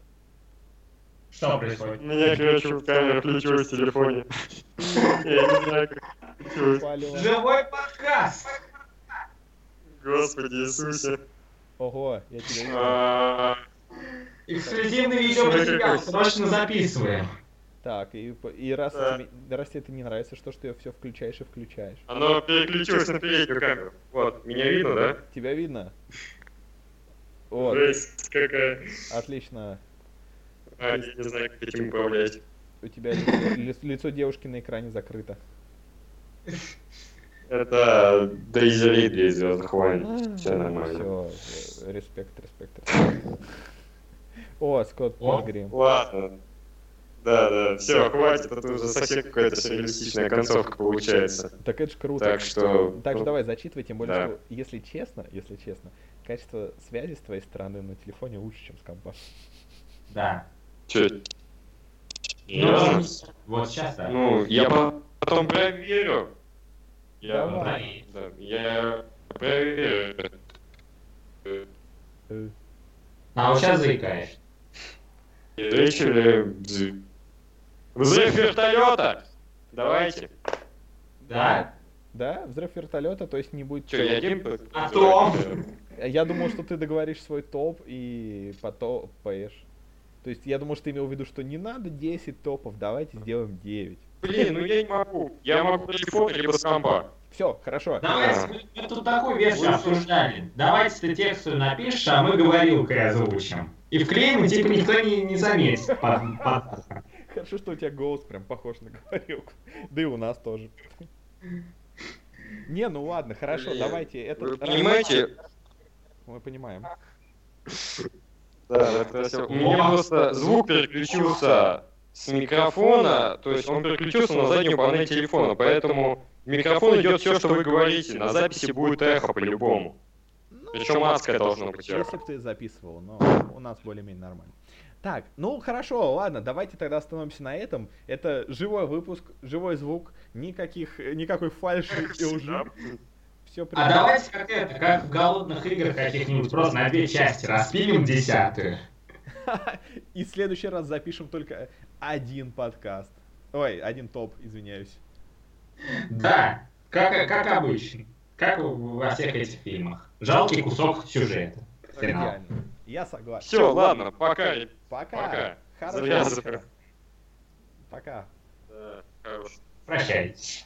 Что происходит? У меня, короче, камера включилась в телефоне. *laughs* Я не знаю, как. Живой подкаст! Господи Иисусе. Ого, я тебя вижу. А, Эксклюзивный видеоматериал, срочно записываем. Так, и, и раз, Да. тебе, раз тебе это не нравится, что ж ты все включаешь и включаешь. Оно переключилось на переднюю камеру. Вот, меня видно, да? Тебя видно? *laughs* Вот, Жесть какая. отлично. А, я не знаю, как этим управлять. У тебя лицо, ли- лицо девушки на экране закрыто. Это Дейзи Ридли из Звездных войн. Все нормально. Все, респект, респект. *laughs* О, Скотт О. Пилгрим. Ладно. Да, да, все, хватит, это уже совсем какая-то сюрреалистичная концовка получается. Так это ж круто. Так что... Так же давай зачитывай, тем более, Да. что, если честно, если честно, качество связи с твоей стороны на телефоне лучше, чем с компа. Да. Чё? Ну, вот сейчас, да. Ну, я по- потом проверю. Я, Давай. да, я проверю. Э, А вот сейчас заикаешь. Решили... дз- Взрыв вертолета! Давайте. Да? Да, взрыв вертолета, то есть не будет... Че, я один? А то? Я думал, что ты договоришь свой топ и потопаешь. То есть я думал, что ты имел в виду, что не надо 10 топов, давайте сделаем 9. Блин, ну я не могу. Я могу по телефону либо с компа. Все, хорошо. Давайте, мы, тут такую версию обсуждали. Давайте ты тексту напишешь, а мы говорилкой озвучим. И вклеим, и типа никто не, не заметит. Хорошо, что у тебя голос прям похож на говорилку. *laughs* Да и у нас тоже. Не, ну ладно, хорошо, Блин, давайте. Это Вы понимаете, Мы понимаем. Да, это всё. У меня просто звук переключился с микрофона, то есть он переключился на заднюю панель телефона, поэтому микрофон идет все, что вы говорите. На записи будет эхо по-любому. Ну, Причем адское должно быть Если эхо. бы ты записывал, но у нас более-менее нормально. Так, ну хорошо, ладно, давайте тогда остановимся на этом. Это живой выпуск, живой звук, никаких, никакой фальши и лжи. Все А давайте как это, как в голодных играх каких-нибудь просто на две части распилим десятую. *laughs* И в следующий раз запишем только один подкаст. Ой, один топ, извиняюсь. Да, как, как обычно. Как во всех этих фильмах. Жалкий кусок сюжета. Финал. Идеально. Я согласен. Все, ладно, пока. Пока. Пока. Хорошо. Завязываю. Пока. Да, хорош. Прощайтесь.